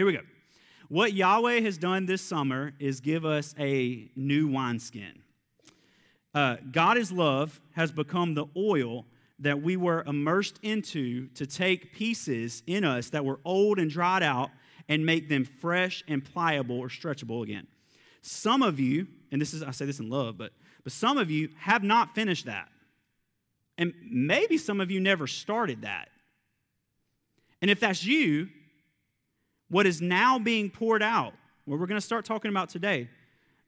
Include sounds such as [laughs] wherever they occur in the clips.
Here we go. What Yahweh has done this summer is give us a new wineskin. Uh, God is love has become the oil that we were immersed into to take pieces in us that were old and dried out and make them fresh and pliable or stretchable again. Some of you, and this is I say this in love, but but some of you have not finished that. And maybe some of you never started that. And if that's you, what is now being poured out, what we're going to start talking about today,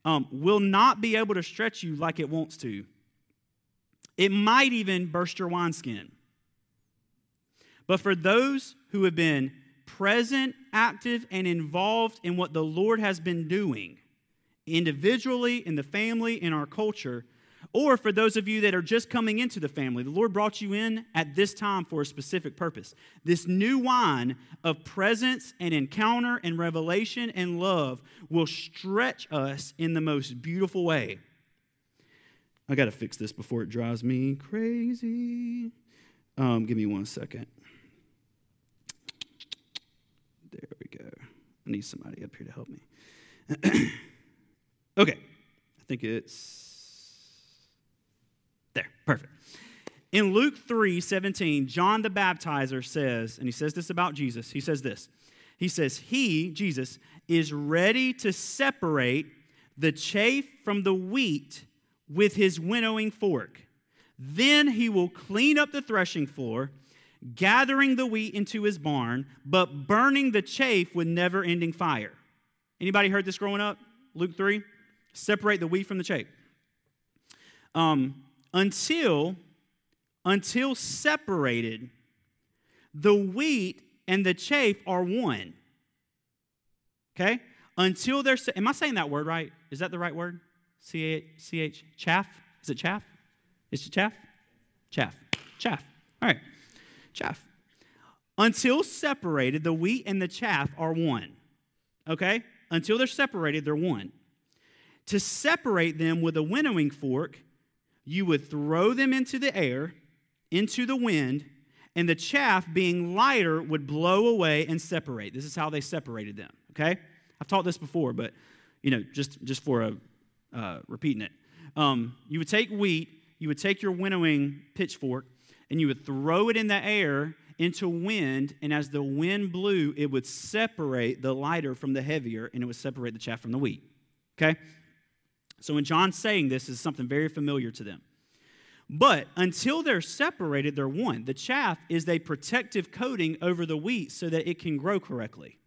um, will not be able to stretch you like it wants to. It might even burst your wineskin. But for those who have been present, active, and involved in what the Lord has been doing, individually, in the family, in our culture, or for those of you that are just coming into the family, the Lord brought you in at this time for a specific purpose. This new wine of presence and encounter and revelation and love will stretch us in the most beautiful way. I got to fix this before it drives me crazy. Um, give me one second. There we go. I need somebody up here to help me. [clears throat] okay. I think it's there, perfect. In Luke 3 17, John the Baptizer says, and he says this about Jesus, he says this. He says, He, Jesus, is ready to separate the chaff from the wheat with his winnowing fork. Then he will clean up the threshing floor, gathering the wheat into his barn, but burning the chaff with never ending fire. Anybody heard this growing up? Luke 3? Separate the wheat from the chaff. Um, until until separated the wheat and the chaff are one. Okay? Until they're am i saying that word right? Is that the right word? C-h chaff? Is it chaff? Is it chaff? Chaff. Chaff. All right. Chaff. Until separated the wheat and the chaff are one. Okay? Until they're separated they're one. To separate them with a winnowing fork you would throw them into the air, into the wind, and the chaff, being lighter, would blow away and separate. This is how they separated them, okay? I've taught this before, but, you know, just, just for a, uh, repeating it. Um, you would take wheat, you would take your winnowing pitchfork, and you would throw it in the air into wind, and as the wind blew, it would separate the lighter from the heavier, and it would separate the chaff from the wheat. Okay? So when John's saying this is something very familiar to them. But until they're separated, they're one. The chaff is a protective coating over the wheat so that it can grow correctly.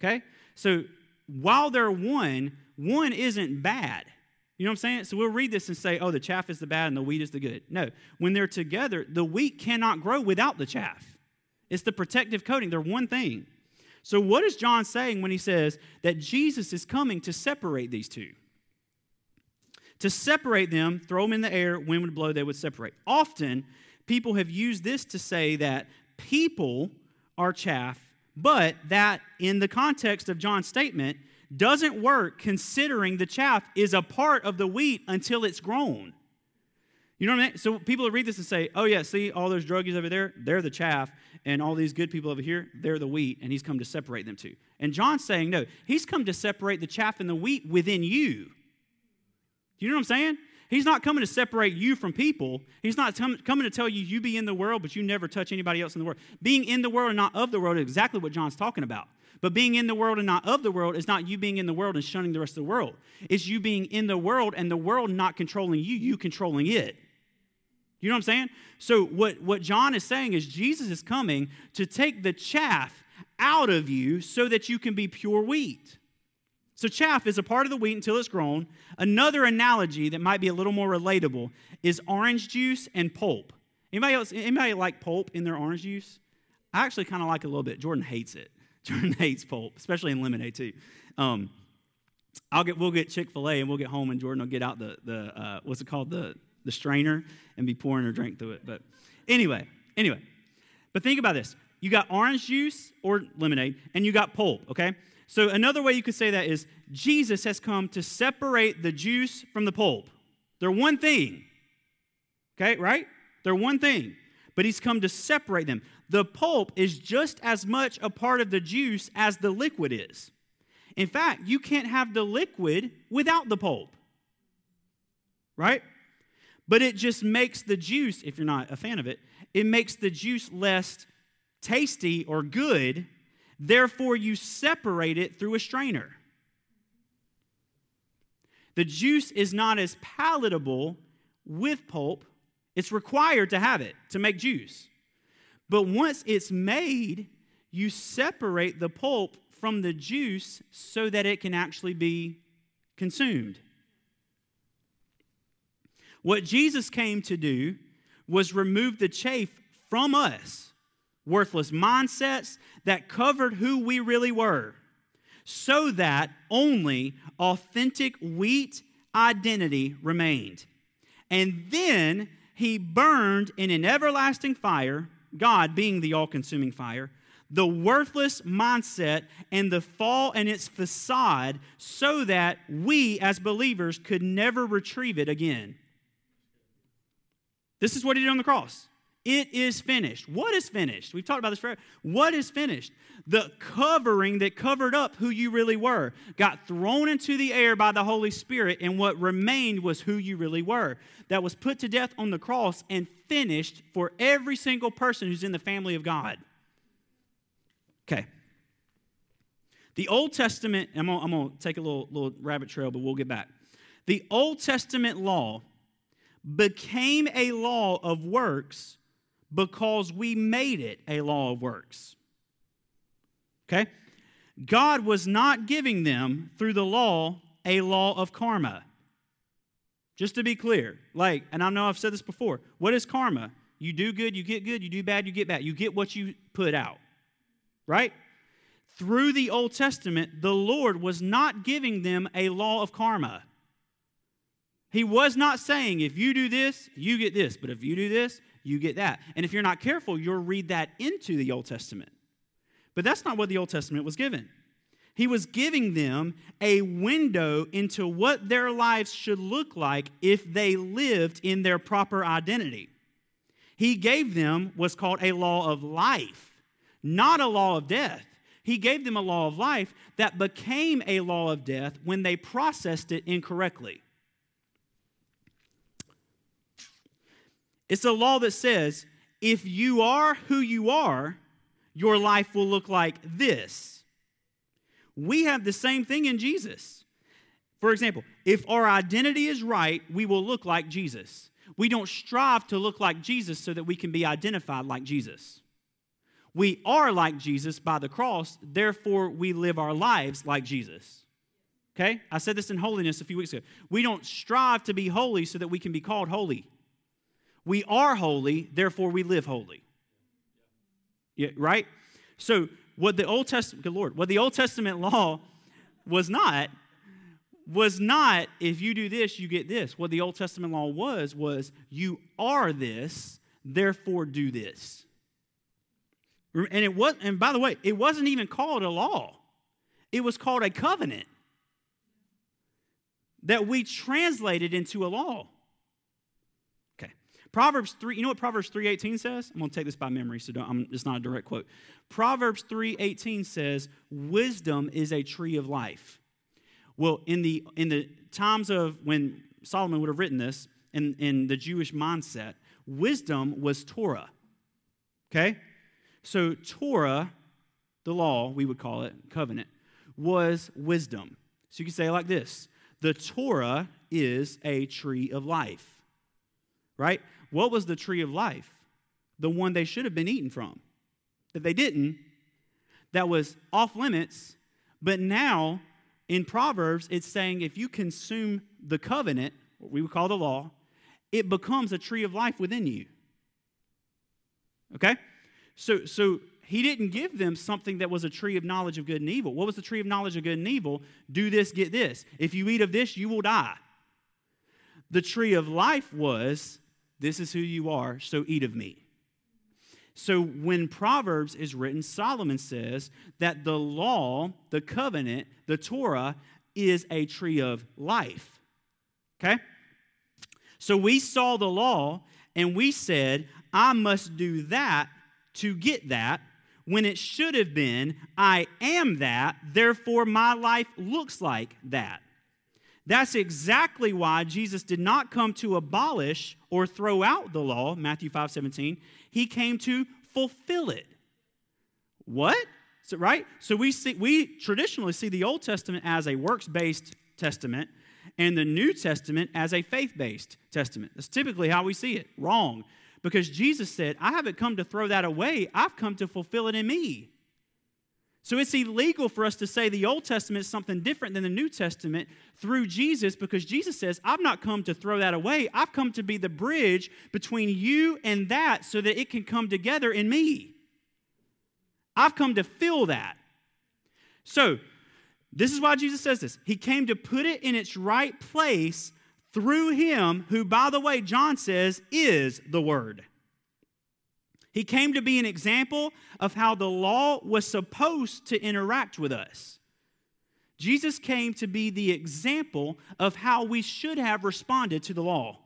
Okay? So while they're one, one isn't bad. You know what I'm saying? So we'll read this and say, oh, the chaff is the bad and the wheat is the good. No. When they're together, the wheat cannot grow without the chaff. It's the protective coating, they're one thing. So, what is John saying when he says that Jesus is coming to separate these two? To separate them, throw them in the air, wind would blow, they would separate. Often, people have used this to say that people are chaff, but that in the context of John's statement doesn't work considering the chaff is a part of the wheat until it's grown. You know what I mean? So people read this and say, oh, yeah, see, all those druggies over there, they're the chaff, and all these good people over here, they're the wheat, and he's come to separate them too. And John's saying, no, he's come to separate the chaff and the wheat within you. Do you know what I'm saying? He's not coming to separate you from people. He's not coming to tell you you be in the world, but you never touch anybody else in the world. Being in the world and not of the world is exactly what John's talking about. But being in the world and not of the world is not you being in the world and shunning the rest of the world. It's you being in the world and the world not controlling you, you controlling it. You know what I'm saying? So, what, what John is saying is Jesus is coming to take the chaff out of you so that you can be pure wheat. So, chaff is a part of the wheat until it's grown. Another analogy that might be a little more relatable is orange juice and pulp. Anybody else, anybody like pulp in their orange juice? I actually kind of like it a little bit. Jordan hates it. [laughs] Jordan hates pulp, especially in lemonade too. Um, I'll get, we'll get Chick Fil A and we'll get home and Jordan will get out the the uh, what's it called the the strainer and be pouring her drink through it. But anyway, anyway, but think about this: you got orange juice or lemonade, and you got pulp. Okay, so, another way you could say that is Jesus has come to separate the juice from the pulp. They're one thing. Okay, right? They're one thing. But he's come to separate them. the pulp is just as much a part of the juice as the liquid is. In fact, you can't have the liquid without the pulp. Right? But it just makes the juice, if you're not a fan of it, it makes the juice less tasty or good. Therefore, you separate it through a strainer. The juice is not as palatable with pulp. It's required to have it to make juice. But once it's made, you separate the pulp from the juice so that it can actually be consumed. What Jesus came to do was remove the chaff from us, worthless mindsets that covered who we really were, so that only authentic wheat identity remained. And then he burned in an everlasting fire, God being the all consuming fire, the worthless mindset and the fall and its facade so that we as believers could never retrieve it again. This is what he did on the cross. It is finished. What is finished? We've talked about this forever. What is finished? The covering that covered up who you really were got thrown into the air by the Holy Spirit, and what remained was who you really were. That was put to death on the cross and finished for every single person who's in the family of God. Okay. The Old Testament, I'm gonna, I'm gonna take a little, little rabbit trail, but we'll get back. The Old Testament law became a law of works because we made it a law of works. Okay? God was not giving them through the law a law of karma. Just to be clear, like, and I know I've said this before, what is karma? You do good, you get good, you do bad, you get bad. You get what you put out, right? Through the Old Testament, the Lord was not giving them a law of karma. He was not saying, if you do this, you get this, but if you do this, you get that. And if you're not careful, you'll read that into the Old Testament. But that's not what the Old Testament was given. He was giving them a window into what their lives should look like if they lived in their proper identity. He gave them what's called a law of life, not a law of death. He gave them a law of life that became a law of death when they processed it incorrectly. It's a law that says if you are who you are, your life will look like this. We have the same thing in Jesus. For example, if our identity is right, we will look like Jesus. We don't strive to look like Jesus so that we can be identified like Jesus. We are like Jesus by the cross, therefore, we live our lives like Jesus. Okay? I said this in holiness a few weeks ago. We don't strive to be holy so that we can be called holy. We are holy, therefore we live holy. Yeah, right? So, what the Old Testament, good Lord, what the Old Testament law was not, was not if you do this, you get this. What the Old Testament law was, was you are this, therefore do this. And it was, and by the way, it wasn't even called a law. It was called a covenant that we translated into a law. Proverbs 3, you know what Proverbs 3.18 says? I'm going to take this by memory, so it's not a direct quote. Proverbs 3.18 says, wisdom is a tree of life. Well, in the, in the times of when Solomon would have written this, in, in the Jewish mindset, wisdom was Torah. Okay? So Torah, the law, we would call it, covenant, was wisdom. So you can say it like this The Torah is a tree of life. Right? What was the tree of life? The one they should have been eaten from. That they didn't, that was off limits, but now in Proverbs, it's saying if you consume the covenant, what we would call the law, it becomes a tree of life within you. Okay? So, so he didn't give them something that was a tree of knowledge of good and evil. What was the tree of knowledge of good and evil? Do this, get this. If you eat of this, you will die. The tree of life was this is who you are, so eat of me. So when Proverbs is written, Solomon says that the law, the covenant, the Torah is a tree of life. Okay? So we saw the law and we said, I must do that to get that when it should have been, I am that, therefore my life looks like that. That's exactly why Jesus did not come to abolish or throw out the law, Matthew 5 17. He came to fulfill it. What? So, right? So we see we traditionally see the Old Testament as a works-based testament and the New Testament as a faith-based testament. That's typically how we see it. Wrong. Because Jesus said, I haven't come to throw that away, I've come to fulfill it in me. So it's illegal for us to say the Old Testament is something different than the New Testament through Jesus because Jesus says, I've not come to throw that away. I've come to be the bridge between you and that so that it can come together in me. I've come to fill that. So, this is why Jesus says this. He came to put it in its right place through him, who, by the way, John says is the Word. He came to be an example of how the law was supposed to interact with us. Jesus came to be the example of how we should have responded to the law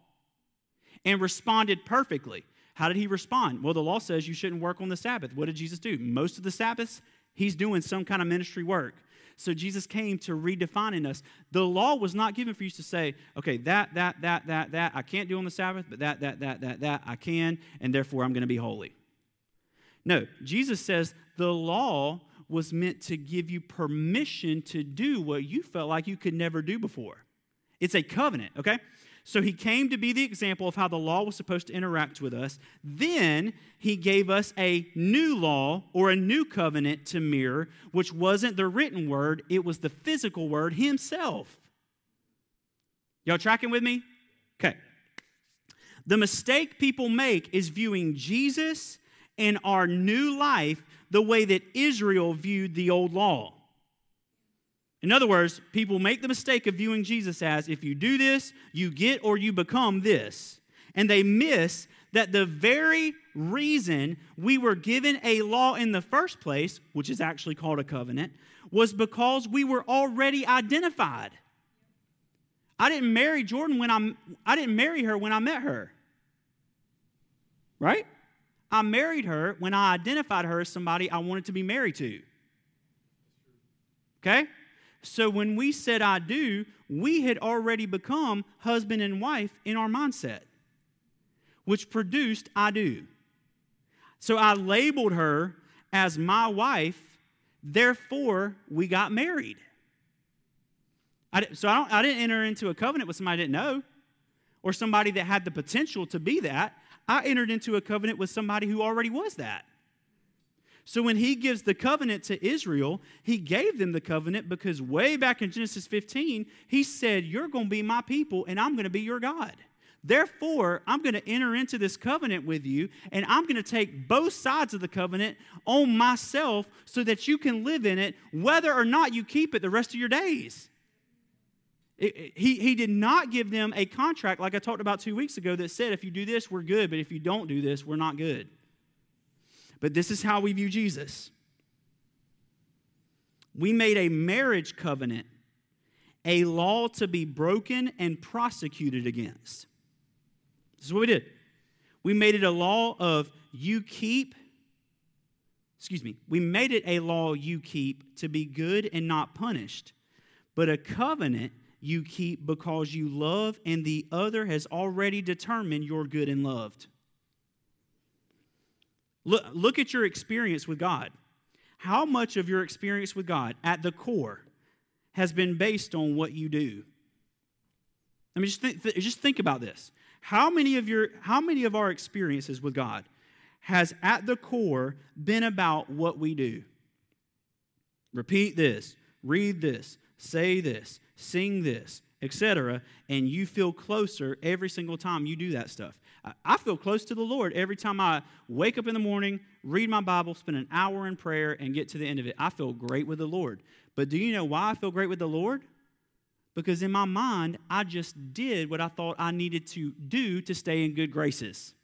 and responded perfectly. How did he respond? Well, the law says you shouldn't work on the Sabbath. What did Jesus do? Most of the Sabbaths, he's doing some kind of ministry work. So Jesus came to redefine in us. The law was not given for you to say, okay, that, that, that, that, that, I can't do on the Sabbath, but that, that, that, that, that, I can, and therefore I'm going to be holy. No, Jesus says the law was meant to give you permission to do what you felt like you could never do before. It's a covenant, okay? So he came to be the example of how the law was supposed to interact with us. Then he gave us a new law or a new covenant to mirror, which wasn't the written word, it was the physical word himself. Y'all tracking with me? Okay. The mistake people make is viewing Jesus and our new life the way that Israel viewed the old law. In other words, people make the mistake of viewing Jesus as if you do this, you get or you become this. And they miss that the very reason we were given a law in the first place, which is actually called a covenant, was because we were already identified. I didn't marry Jordan when I'm I didn't marry her when I met her. Right? I married her when I identified her as somebody I wanted to be married to. Okay? So when we said I do, we had already become husband and wife in our mindset, which produced I do. So I labeled her as my wife, therefore we got married. I, so I, I didn't enter into a covenant with somebody I didn't know or somebody that had the potential to be that. I entered into a covenant with somebody who already was that. So when he gives the covenant to Israel, he gave them the covenant because way back in Genesis 15, he said, You're going to be my people and I'm going to be your God. Therefore, I'm going to enter into this covenant with you, and I'm going to take both sides of the covenant on myself so that you can live in it, whether or not you keep it the rest of your days. He, he did not give them a contract like I talked about two weeks ago that said, if you do this, we're good, but if you don't do this, we're not good. But this is how we view Jesus. We made a marriage covenant, a law to be broken and prosecuted against. This is what we did. We made it a law of you keep, excuse me, we made it a law you keep to be good and not punished, but a covenant you keep because you love and the other has already determined you're good and loved. Look, look at your experience with God. How much of your experience with God at the core has been based on what you do? I mean, just think, just think about this. How many of your how many of our experiences with God has at the core been about what we do? Repeat this, read this, say this, sing this, etc., and you feel closer every single time you do that stuff. I feel close to the Lord every time I wake up in the morning, read my Bible, spend an hour in prayer, and get to the end of it. I feel great with the Lord. But do you know why I feel great with the Lord? Because in my mind, I just did what I thought I needed to do to stay in good graces.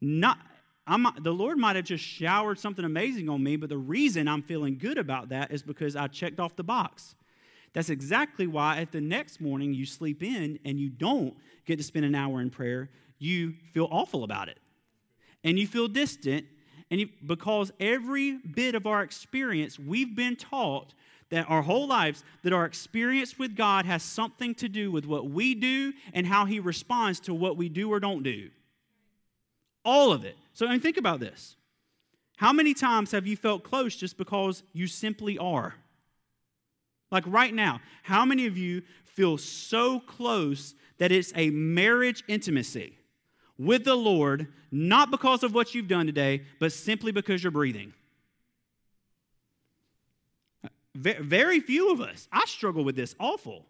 Not, I'm, the Lord might have just showered something amazing on me, but the reason I'm feeling good about that is because I checked off the box. That's exactly why at the next morning you sleep in and you don't get to spend an hour in prayer, you feel awful about it. and you feel distant, and you, because every bit of our experience, we've been taught that our whole lives, that our experience with God has something to do with what we do and how He responds to what we do or don't do. All of it. So, I mean, think about this. How many times have you felt close just because you simply are? Like right now, how many of you feel so close that it's a marriage intimacy with the Lord, not because of what you've done today, but simply because you're breathing? Very few of us. I struggle with this awful.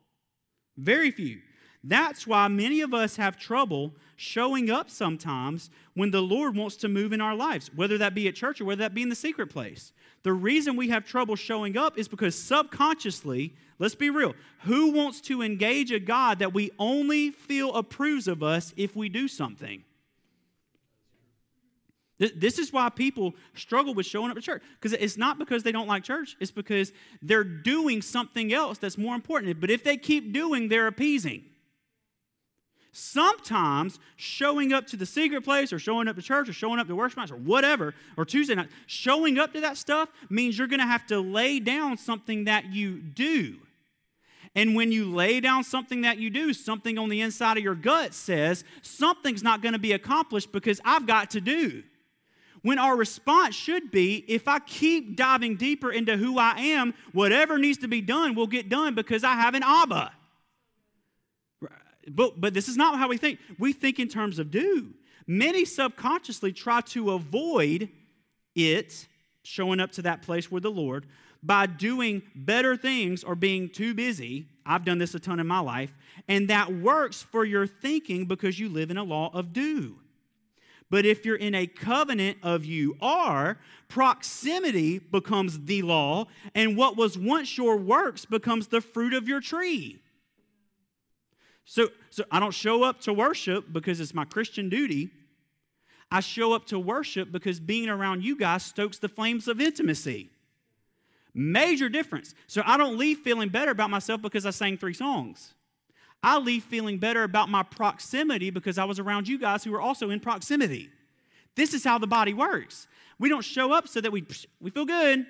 Very few. That's why many of us have trouble showing up sometimes when the Lord wants to move in our lives, whether that be at church or whether that be in the secret place. The reason we have trouble showing up is because subconsciously, let's be real, who wants to engage a God that we only feel approves of us if we do something? This is why people struggle with showing up to church. Because it's not because they don't like church, it's because they're doing something else that's more important. But if they keep doing, they're appeasing. Sometimes showing up to the secret place or showing up to church or showing up to worship nights or whatever, or Tuesday night, showing up to that stuff means you're going to have to lay down something that you do. And when you lay down something that you do, something on the inside of your gut says, something's not going to be accomplished because I've got to do. When our response should be, if I keep diving deeper into who I am, whatever needs to be done will get done because I have an Abba. But, but this is not how we think. We think in terms of do. Many subconsciously try to avoid it showing up to that place where the Lord by doing better things or being too busy. I've done this a ton in my life. And that works for your thinking because you live in a law of do. But if you're in a covenant of you are, proximity becomes the law, and what was once your works becomes the fruit of your tree. So, so I don't show up to worship because it's my Christian duty. I show up to worship because being around you guys stokes the flames of intimacy. Major difference. So I don't leave feeling better about myself because I sang three songs. I leave feeling better about my proximity because I was around you guys who were also in proximity. This is how the body works. We don't show up so that we, we feel good.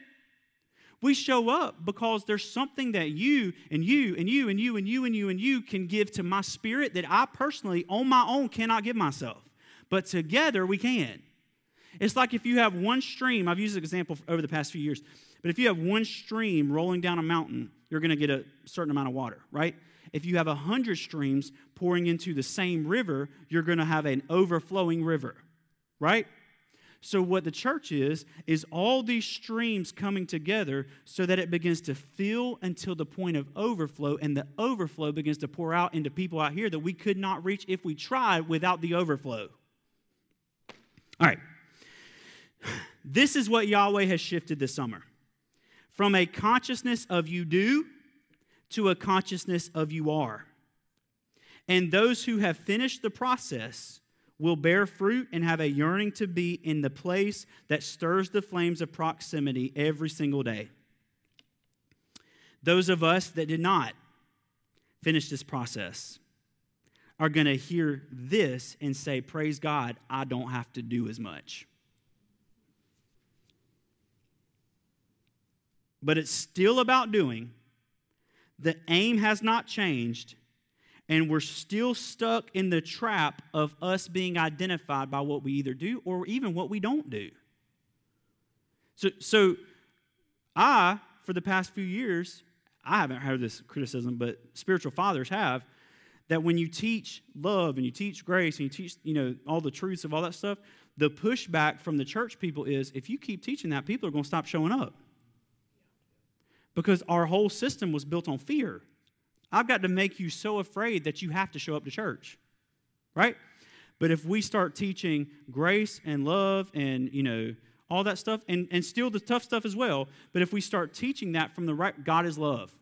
We show up because there's something that you and you and you and you and you and you and you can give to my spirit that I personally, on my own, cannot give myself. But together we can. It's like if you have one stream, I've used an example over the past few years, but if you have one stream rolling down a mountain, you're going to get a certain amount of water, right? If you have a hundred streams pouring into the same river, you're going to have an overflowing river, right? So, what the church is, is all these streams coming together so that it begins to fill until the point of overflow, and the overflow begins to pour out into people out here that we could not reach if we tried without the overflow. All right. This is what Yahweh has shifted this summer from a consciousness of you do to a consciousness of you are. And those who have finished the process will bear fruit and have a yearning to be in the place that stirs the flames of proximity every single day. Those of us that did not finish this process are going to hear this and say, Praise God, I don't have to do as much. But it's still about doing. The aim has not changed and we're still stuck in the trap of us being identified by what we either do or even what we don't do. So, so I, for the past few years, I haven't heard this criticism, but spiritual fathers have, that when you teach love and you teach grace and you teach, you know, all the truths of all that stuff, the pushback from the church people is if you keep teaching that, people are going to stop showing up. Because our whole system was built on fear. I've got to make you so afraid that you have to show up to church, right? But if we start teaching grace and love and, you know, all that stuff, and, and still the tough stuff as well, but if we start teaching that from the right, God is love.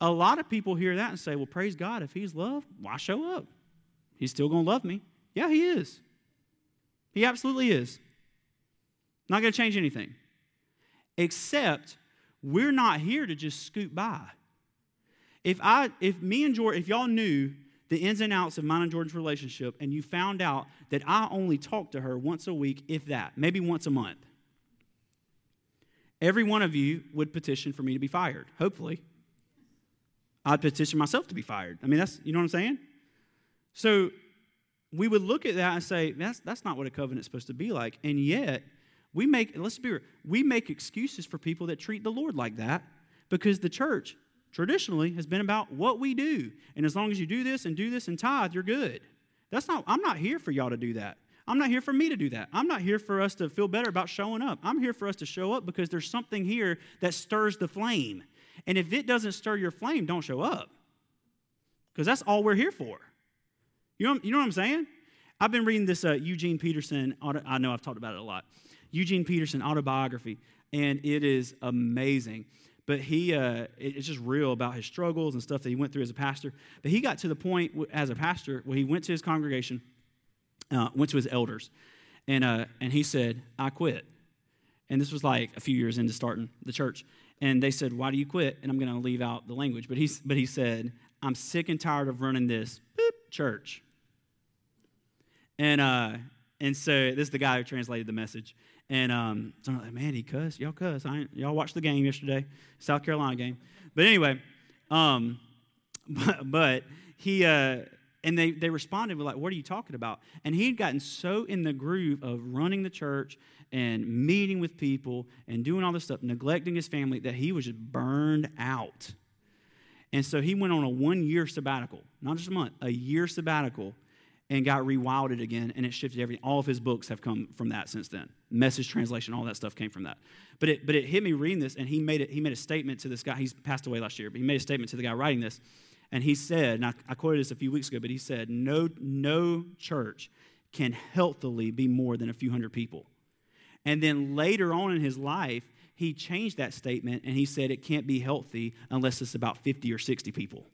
A lot of people hear that and say, well, praise God, if He's love, why show up? He's still going to love me. Yeah, He is. He absolutely is. Not going to change anything. Except we're not here to just scoot by. If I, if me and Jordan, if y'all knew the ins and outs of mine and Jordan's relationship, and you found out that I only talk to her once a week, if that, maybe once a month, every one of you would petition for me to be fired, hopefully. I'd petition myself to be fired. I mean, that's, you know what I'm saying? So we would look at that and say, that's, that's not what a covenant's supposed to be like. And yet, we make, let's be real, we make excuses for people that treat the Lord like that because the church traditionally has been about what we do. And as long as you do this and do this and tithe, you're good. That's not, I'm not here for y'all to do that. I'm not here for me to do that. I'm not here for us to feel better about showing up. I'm here for us to show up because there's something here that stirs the flame. And if it doesn't stir your flame, don't show up. Because that's all we're here for. You know, you know what I'm saying? I've been reading this uh, Eugene Peterson, auto, I know I've talked about it a lot. Eugene Peterson autobiography, and it is amazing. But he, uh, it's just real about his struggles and stuff that he went through as a pastor. But he got to the point as a pastor where he went to his congregation, uh, went to his elders, and, uh, and he said, I quit. And this was like a few years into starting the church. And they said, Why do you quit? And I'm going to leave out the language. But he, but he said, I'm sick and tired of running this boop, church. And, uh, and so this is the guy who translated the message. And um, so I'm like, man, he cuss. Y'all cuss. I y'all watched the game yesterday, South Carolina game. But anyway, um, [laughs] but, but he, uh, and they, they responded with like, what are you talking about? And he'd gotten so in the groove of running the church and meeting with people and doing all this stuff, neglecting his family, that he was just burned out. And so he went on a one year sabbatical, not just a month, a year sabbatical and got rewilded again, and it shifted everything. All of his books have come from that since then. Message translation, all that stuff came from that. But it, but it hit me reading this, and he made it. He made a statement to this guy. He's passed away last year, but he made a statement to the guy writing this, and he said, and I, I quoted this a few weeks ago, but he said, "No, no church can healthily be more than a few hundred people." And then later on in his life, he changed that statement, and he said it can't be healthy unless it's about fifty or sixty people.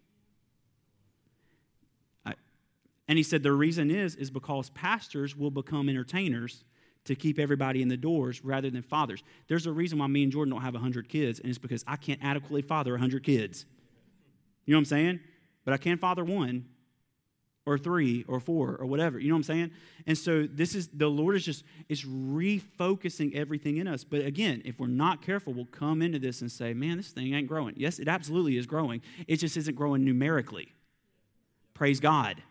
And he said the reason is is because pastors will become entertainers to keep everybody in the doors rather than fathers. There's a reason why me and Jordan don't have 100 kids, and it's because I can't adequately father 100 kids. You know what I'm saying? But I can father one or three or four or whatever. You know what I'm saying? And so this is the Lord is just is refocusing everything in us. But again, if we're not careful, we'll come into this and say, "Man, this thing ain't growing." Yes, it absolutely is growing. It just isn't growing numerically. Praise God.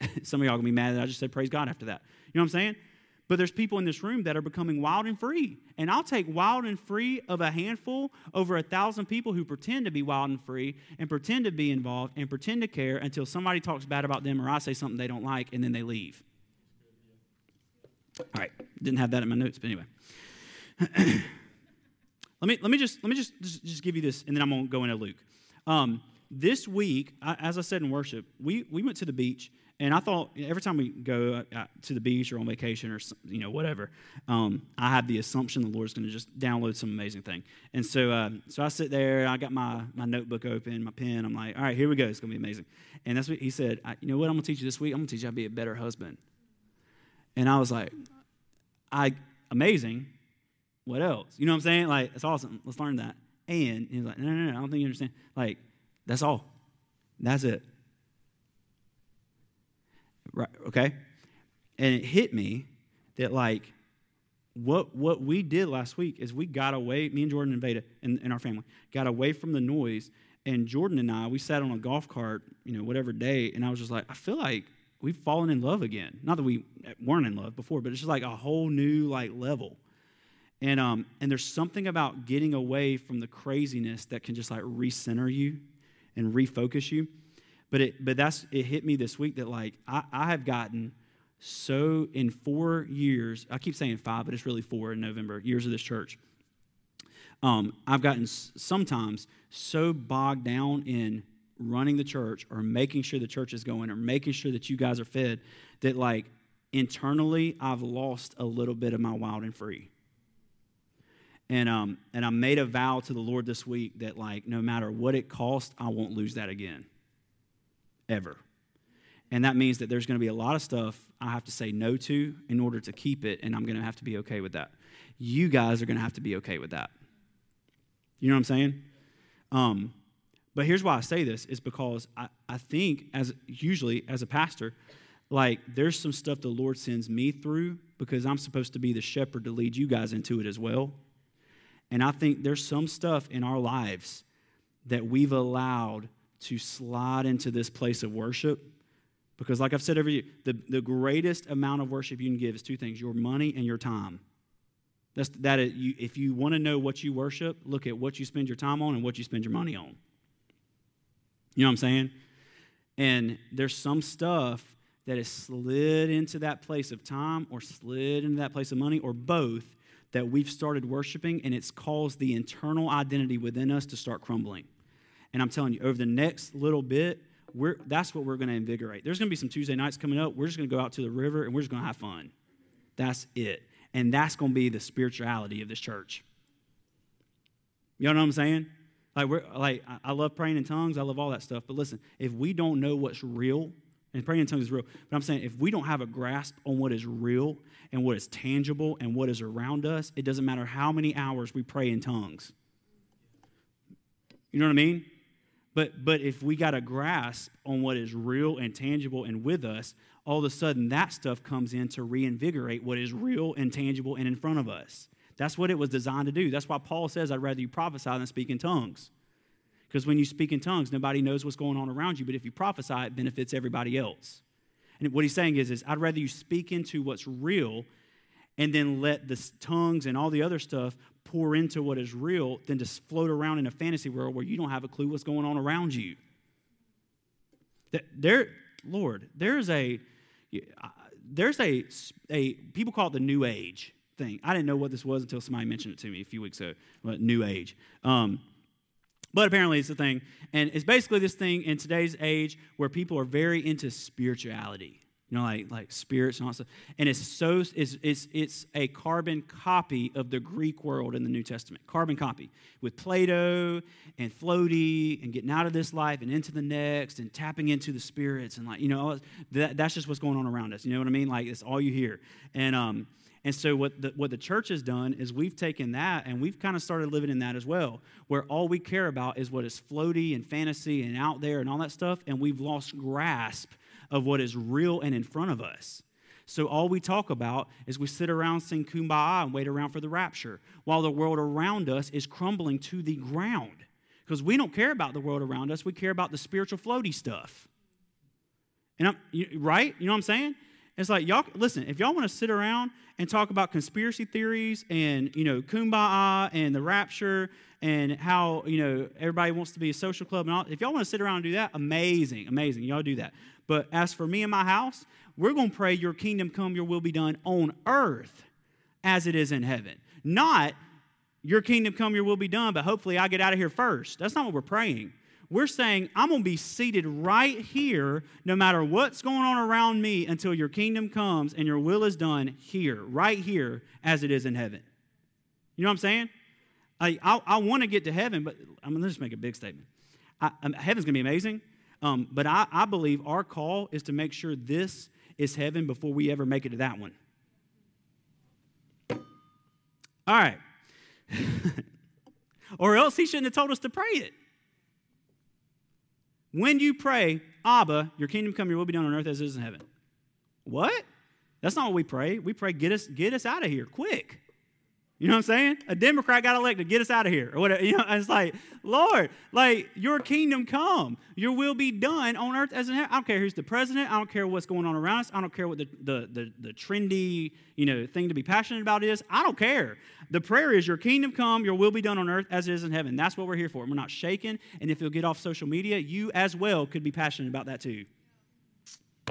[laughs] Some of y'all gonna be mad that I just said praise God after that. You know what I'm saying? But there's people in this room that are becoming wild and free. And I'll take wild and free of a handful over a thousand people who pretend to be wild and free and pretend to be involved and pretend to care until somebody talks bad about them or I say something they don't like and then they leave. All right, didn't have that in my notes, but anyway. [clears throat] let me let me just let me just, just, just give you this, and then I'm gonna go into Luke. Um, this week, as I said in worship, we we went to the beach and I thought every time we go uh, to the beach or on vacation or you know whatever, um, I have the assumption the Lord's going to just download some amazing thing. And so, uh, so I sit there. I got my my notebook open, my pen. I'm like, all right, here we go. It's going to be amazing. And that's what he said. You know what? I'm going to teach you this week. I'm going to teach you how to be a better husband. And I was like, I amazing. What else? You know what I'm saying? Like, it's awesome. Let's learn that. And he's like, no, no, no. I don't think you understand. Like, that's all. That's it. Right, okay? And it hit me that like what what we did last week is we got away, me and Jordan and Veda and, and our family got away from the noise. And Jordan and I, we sat on a golf cart, you know, whatever day, and I was just like, I feel like we've fallen in love again. Not that we weren't in love before, but it's just like a whole new like level. And um, and there's something about getting away from the craziness that can just like recenter you and refocus you. But it but that's it hit me this week that like I, I have gotten so in four years, I keep saying five, but it's really four in November, years of this church. Um, I've gotten sometimes so bogged down in running the church or making sure the church is going or making sure that you guys are fed that like internally I've lost a little bit of my wild and free. And um and I made a vow to the Lord this week that like no matter what it costs, I won't lose that again ever. And that means that there's going to be a lot of stuff I have to say no to in order to keep it, and I'm going to have to be okay with that. You guys are going to have to be okay with that. You know what I'm saying? Um, But here's why I say this is because I, I think as usually as a pastor, like there's some stuff the Lord sends me through because I'm supposed to be the shepherd to lead you guys into it as well. And I think there's some stuff in our lives that we've allowed to slide into this place of worship. Because, like I've said every year, the, the greatest amount of worship you can give is two things your money and your time. That's, that is, you, if you want to know what you worship, look at what you spend your time on and what you spend your money on. You know what I'm saying? And there's some stuff that has slid into that place of time or slid into that place of money or both that we've started worshiping and it's caused the internal identity within us to start crumbling. And I'm telling you, over the next little bit, we're, that's what we're going to invigorate. There's going to be some Tuesday nights coming up. We're just going to go out to the river and we're just going to have fun. That's it. And that's going to be the spirituality of this church. You know what I'm saying? Like, we're, like I love praying in tongues. I love all that stuff. But listen, if we don't know what's real, and praying in tongues is real. But I'm saying if we don't have a grasp on what is real and what is tangible and what is around us, it doesn't matter how many hours we pray in tongues. You know what I mean? But but if we got a grasp on what is real and tangible and with us, all of a sudden that stuff comes in to reinvigorate what is real and tangible and in front of us. That's what it was designed to do. That's why Paul says, I'd rather you prophesy than speak in tongues. Because when you speak in tongues, nobody knows what's going on around you. But if you prophesy, it benefits everybody else. And what he's saying is, is I'd rather you speak into what's real and then let the tongues and all the other stuff pour into what is real than to float around in a fantasy world where you don't have a clue what's going on around you. There, Lord, there's a there's a a people call it the New Age thing. I didn't know what this was until somebody mentioned it to me a few weeks ago. New Age. Um, but apparently it's a thing. And it's basically this thing in today's age where people are very into spirituality. You know, like, like spirits and all that stuff. And it's so it's, it's it's a carbon copy of the Greek world in the New Testament. Carbon copy. With Plato and floaty and getting out of this life and into the next and tapping into the spirits and like, you know, that, that's just what's going on around us. You know what I mean? Like it's all you hear. And um and so, what the, what the church has done is we've taken that and we've kind of started living in that as well, where all we care about is what is floaty and fantasy and out there and all that stuff, and we've lost grasp of what is real and in front of us. So, all we talk about is we sit around, sing kumbaya, and wait around for the rapture, while the world around us is crumbling to the ground. Because we don't care about the world around us, we care about the spiritual floaty stuff. And I'm, right? You know what I'm saying? It's like y'all listen, if y'all want to sit around and talk about conspiracy theories and you know kumbaya and the rapture and how you know everybody wants to be a social club and all, if y'all want to sit around and do that, amazing, amazing, y'all do that. But as for me and my house, we're going to pray your kingdom come, your will be done on earth as it is in heaven. Not your kingdom come, your will be done, but hopefully I get out of here first. That's not what we're praying. We're saying, I'm going to be seated right here no matter what's going on around me until your kingdom comes and your will is done here, right here, as it is in heaven. You know what I'm saying? I, I, I want to get to heaven, but I'm going to just make a big statement. I, um, heaven's going to be amazing, um, but I, I believe our call is to make sure this is heaven before we ever make it to that one. All right. [laughs] or else he shouldn't have told us to pray it. When you pray, Abba, your kingdom come, your will be done on earth as it is in heaven. What? That's not what we pray. We pray, get us, get us out of here quick. You know what I'm saying? A Democrat got elected, get us out of here. Or whatever. You know, it's like, Lord, like your kingdom come, your will be done on earth as in heaven. I don't care who's the president. I don't care what's going on around us. I don't care what the, the, the, the trendy, you know, thing to be passionate about is. I don't care. The prayer is your kingdom come, your will be done on earth as it is in heaven. That's what we're here for. We're not shaken. And if you'll get off social media, you as well could be passionate about that too.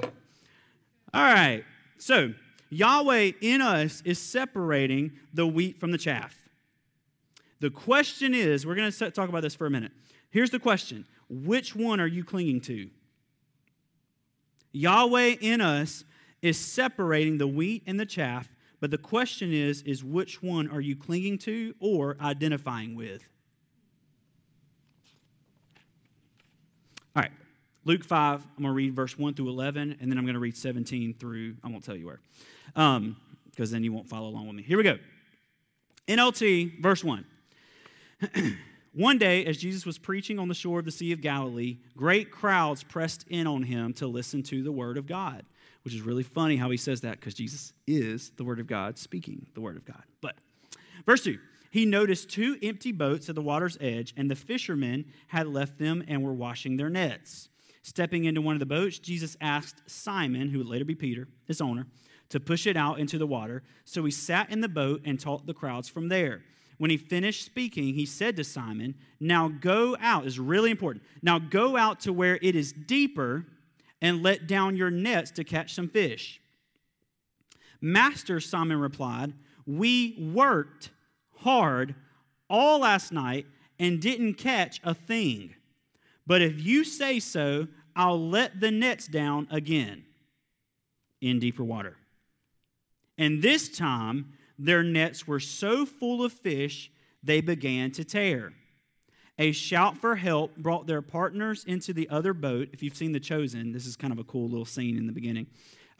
All right. So Yahweh in us is separating the wheat from the chaff. The question is we're going to talk about this for a minute. Here's the question Which one are you clinging to? Yahweh in us is separating the wheat and the chaff, but the question is is which one are you clinging to or identifying with? All right. Luke 5, I'm going to read verse 1 through 11, and then I'm going to read 17 through, I won't tell you where because um, then you won't follow along with me. Here we go. NLT, verse 1. [clears throat] One day, as Jesus was preaching on the shore of the Sea of Galilee, great crowds pressed in on him to listen to the word of God, which is really funny how he says that because Jesus is the word of God, speaking the word of God. But verse 2 he noticed two empty boats at the water's edge, and the fishermen had left them and were washing their nets. Stepping into one of the boats, Jesus asked Simon, who would later be Peter, his owner, to push it out into the water. So he sat in the boat and taught the crowds from there. When he finished speaking, he said to Simon, Now go out, is really important. Now go out to where it is deeper and let down your nets to catch some fish. Master, Simon replied, We worked hard all last night and didn't catch a thing. But if you say so, I'll let the nets down again in deeper water. And this time, their nets were so full of fish, they began to tear. A shout for help brought their partners into the other boat. If you've seen The Chosen, this is kind of a cool little scene in the beginning.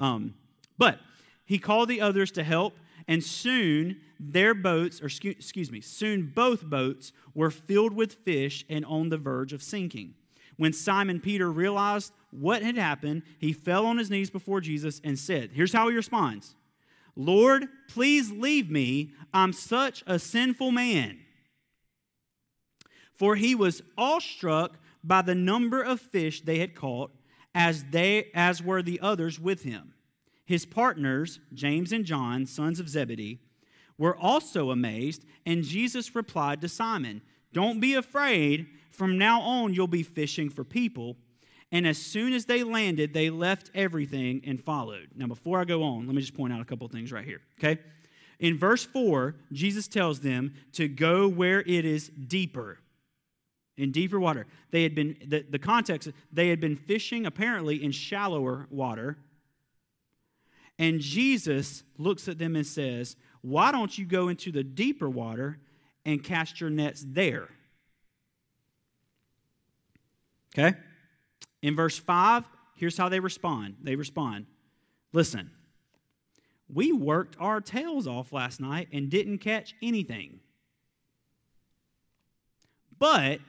Um, but he called the others to help, and soon their boats, or excuse me, soon both boats were filled with fish and on the verge of sinking. When Simon Peter realized what had happened, he fell on his knees before Jesus and said, Here's how he responds Lord, please leave me. I'm such a sinful man. For he was awestruck by the number of fish they had caught, as, they, as were the others with him. His partners, James and John, sons of Zebedee, were also amazed, and Jesus replied to Simon, Don't be afraid. From now on, you'll be fishing for people. And as soon as they landed, they left everything and followed. Now, before I go on, let me just point out a couple things right here, okay? In verse 4, Jesus tells them to go where it is deeper, in deeper water. They had been, the, the context, they had been fishing apparently in shallower water and Jesus looks at them and says, Why don't you go into the deeper water and cast your nets there? Okay? In verse 5, here's how they respond. They respond, Listen, we worked our tails off last night and didn't catch anything. But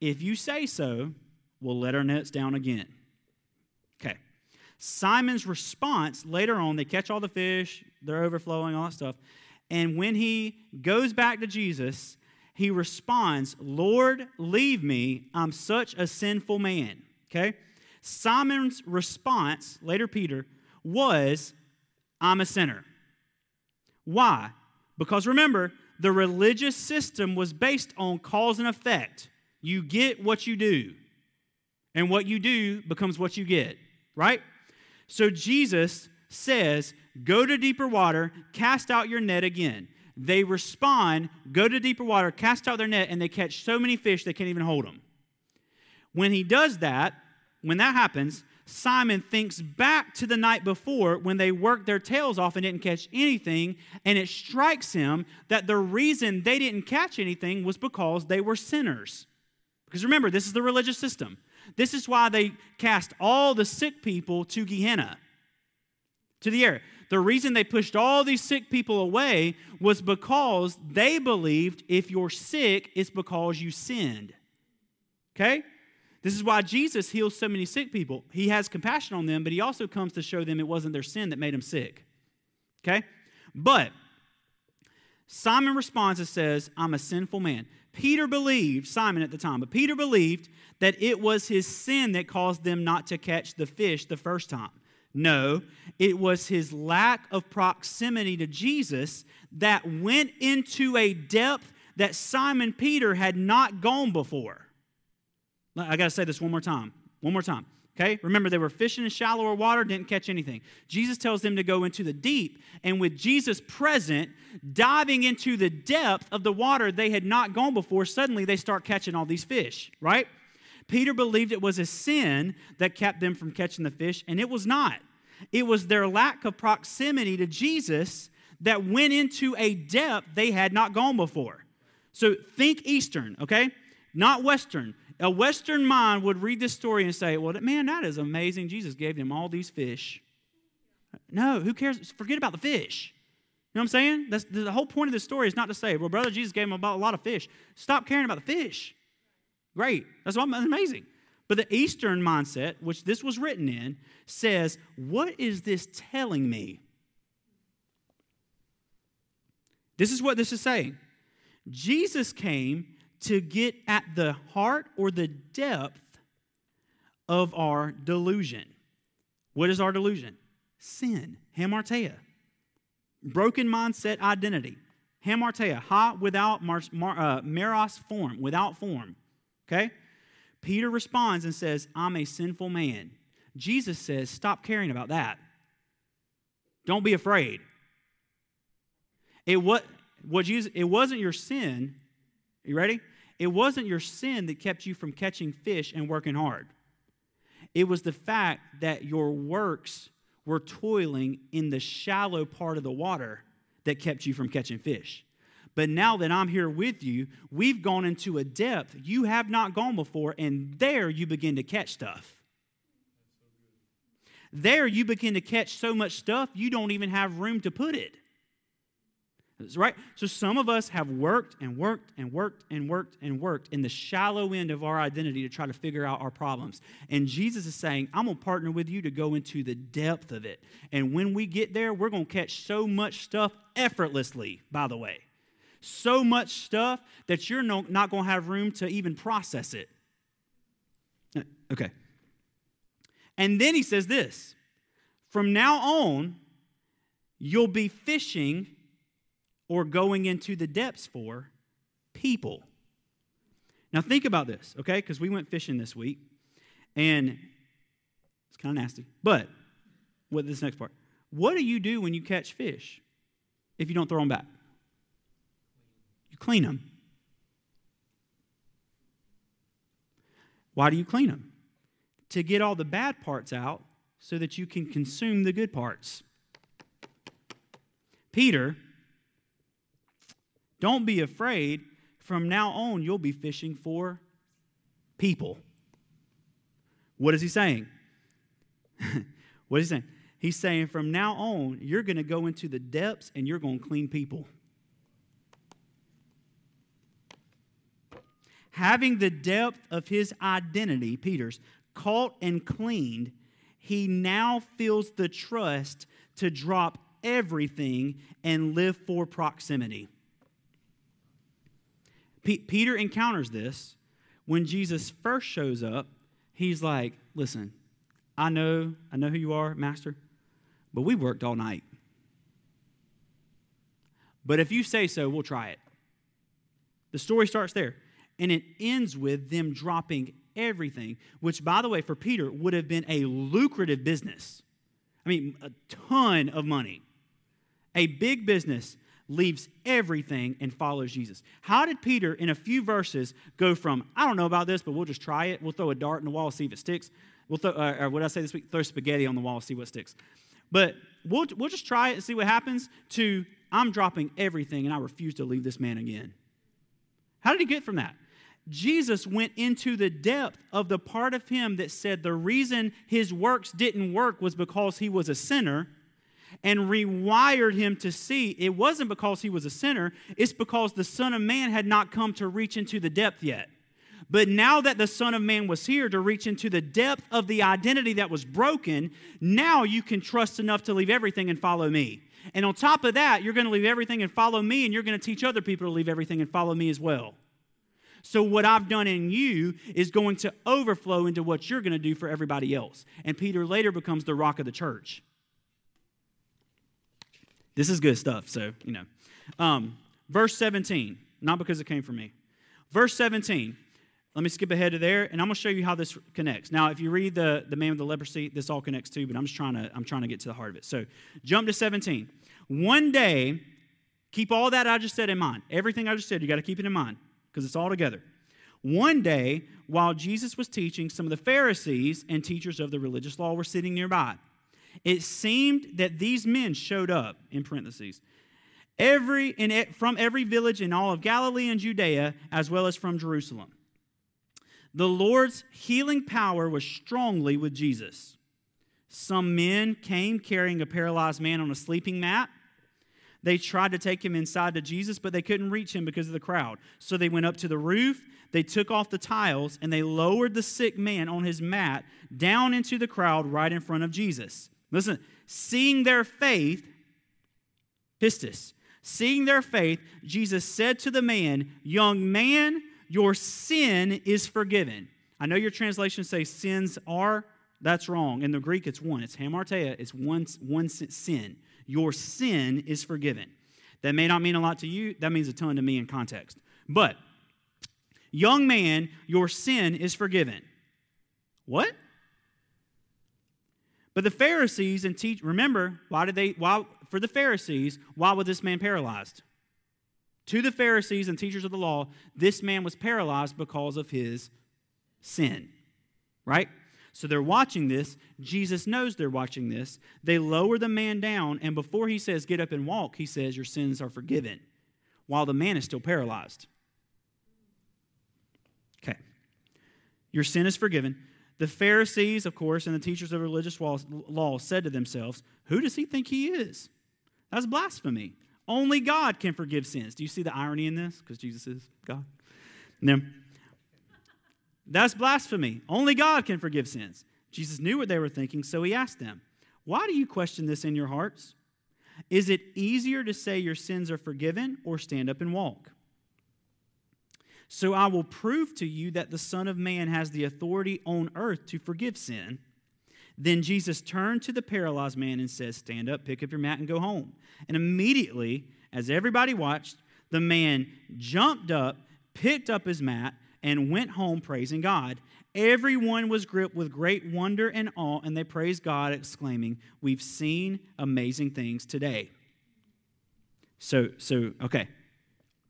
if you say so, we'll let our nets down again. Okay. Simon's response later on, they catch all the fish, they're overflowing, all that stuff. And when he goes back to Jesus, he responds, Lord, leave me. I'm such a sinful man. Okay? Simon's response, later Peter, was, I'm a sinner. Why? Because remember, the religious system was based on cause and effect. You get what you do, and what you do becomes what you get, right? So Jesus says, Go to deeper water, cast out your net again. They respond, Go to deeper water, cast out their net, and they catch so many fish they can't even hold them. When he does that, when that happens, Simon thinks back to the night before when they worked their tails off and didn't catch anything, and it strikes him that the reason they didn't catch anything was because they were sinners. Because remember, this is the religious system. This is why they cast all the sick people to Gehenna, to the air. The reason they pushed all these sick people away was because they believed if you're sick, it's because you sinned. Okay? This is why Jesus heals so many sick people. He has compassion on them, but he also comes to show them it wasn't their sin that made them sick. Okay? But Simon responds and says, I'm a sinful man. Peter believed, Simon at the time, but Peter believed that it was his sin that caused them not to catch the fish the first time. No, it was his lack of proximity to Jesus that went into a depth that Simon Peter had not gone before. I got to say this one more time. One more time. Okay? Remember, they were fishing in shallower water, didn't catch anything. Jesus tells them to go into the deep, and with Jesus present, diving into the depth of the water they had not gone before, suddenly they start catching all these fish, right? Peter believed it was a sin that kept them from catching the fish, and it was not. It was their lack of proximity to Jesus that went into a depth they had not gone before. So think Eastern, okay? Not Western. A Western mind would read this story and say, well, man, that is amazing. Jesus gave them all these fish. No, who cares? Forget about the fish. You know what I'm saying? That's, the whole point of this story is not to say, well, brother Jesus gave him about a lot of fish. Stop caring about the fish. Great. That's amazing. But the Eastern mindset, which this was written in, says, what is this telling me? This is what this is saying. Jesus came to get at the heart or the depth of our delusion. What is our delusion? Sin, hamartia. Broken mindset identity. Hamartia, ha without mar, mar, uh, form, without form. Okay? Peter responds and says, I'm a sinful man. Jesus says, Stop caring about that. Don't be afraid. It, what, what Jesus, it wasn't your sin. You ready? It wasn't your sin that kept you from catching fish and working hard. It was the fact that your works were toiling in the shallow part of the water that kept you from catching fish. But now that I'm here with you, we've gone into a depth you have not gone before, and there you begin to catch stuff. There you begin to catch so much stuff you don't even have room to put it. Right? So some of us have worked and worked and worked and worked and worked in the shallow end of our identity to try to figure out our problems. And Jesus is saying, I'm going to partner with you to go into the depth of it. And when we get there, we're going to catch so much stuff effortlessly, by the way. So much stuff that you're no, not going to have room to even process it. Uh, okay. And then he says this From now on, you'll be fishing or going into the depths for people. Now, think about this, okay? Because we went fishing this week, and it's kind of nasty. But, what this next part? What do you do when you catch fish if you don't throw them back? You clean them. Why do you clean them? To get all the bad parts out so that you can consume the good parts. Peter don't be afraid. From now on, you'll be fishing for people. What is he saying? [laughs] what is he saying? He's saying from now on, you're going to go into the depths and you're going to clean people. Having the depth of his identity, Peter's, caught and cleaned, he now feels the trust to drop everything and live for proximity. Peter encounters this when Jesus first shows up. He's like, "Listen, I know, I know who you are, Master, but we worked all night. But if you say so, we'll try it." The story starts there, and it ends with them dropping everything, which, by the way, for Peter would have been a lucrative business. I mean, a ton of money, a big business leaves everything and follows Jesus. How did Peter, in a few verses, go from, I don't know about this, but we'll just try it. We'll throw a dart in the wall, see if it sticks. We'll throw, uh, or what did I say this week? Throw spaghetti on the wall, see what sticks. But we'll, we'll just try it and see what happens to, I'm dropping everything and I refuse to leave this man again. How did he get from that? Jesus went into the depth of the part of him that said the reason his works didn't work was because he was a sinner and rewired him to see it wasn't because he was a sinner, it's because the Son of Man had not come to reach into the depth yet. But now that the Son of Man was here to reach into the depth of the identity that was broken, now you can trust enough to leave everything and follow me. And on top of that, you're going to leave everything and follow me, and you're going to teach other people to leave everything and follow me as well. So, what I've done in you is going to overflow into what you're going to do for everybody else. And Peter later becomes the rock of the church. This is good stuff, so, you know. Um, verse 17, not because it came from me. Verse 17, let me skip ahead to there, and I'm going to show you how this connects. Now, if you read the, the man with the leprosy, this all connects too, but I'm just trying to, I'm trying to get to the heart of it. So jump to 17. One day, keep all that I just said in mind. Everything I just said, you got to keep it in mind because it's all together. One day, while Jesus was teaching, some of the Pharisees and teachers of the religious law were sitting nearby. It seemed that these men showed up, in parentheses, every, in, from every village in all of Galilee and Judea, as well as from Jerusalem. The Lord's healing power was strongly with Jesus. Some men came carrying a paralyzed man on a sleeping mat. They tried to take him inside to Jesus, but they couldn't reach him because of the crowd. So they went up to the roof, they took off the tiles, and they lowered the sick man on his mat down into the crowd right in front of Jesus. Listen, seeing their faith, pistis, seeing their faith, Jesus said to the man, Young man, your sin is forgiven. I know your translations say sins are, that's wrong. In the Greek, it's one. It's hamartia, it's one, one sin. Your sin is forgiven. That may not mean a lot to you, that means a ton to me in context. But, young man, your sin is forgiven. What? But the Pharisees and teach remember, why did they why for the Pharisees, why was this man paralyzed? To the Pharisees and teachers of the law, this man was paralyzed because of his sin. Right? So they're watching this. Jesus knows they're watching this. They lower the man down, and before he says, Get up and walk, he says, Your sins are forgiven, while the man is still paralyzed. Okay. Your sin is forgiven. The Pharisees, of course, and the teachers of religious law said to themselves, Who does he think he is? That's blasphemy. Only God can forgive sins. Do you see the irony in this? Because Jesus is God. No. that's blasphemy. Only God can forgive sins. Jesus knew what they were thinking, so he asked them, Why do you question this in your hearts? Is it easier to say your sins are forgiven or stand up and walk? So I will prove to you that the Son of Man has the authority on earth to forgive sin. Then Jesus turned to the paralyzed man and says, Stand up, pick up your mat, and go home. And immediately, as everybody watched, the man jumped up, picked up his mat, and went home praising God. Everyone was gripped with great wonder and awe, and they praised God, exclaiming, We've seen amazing things today. So, so okay.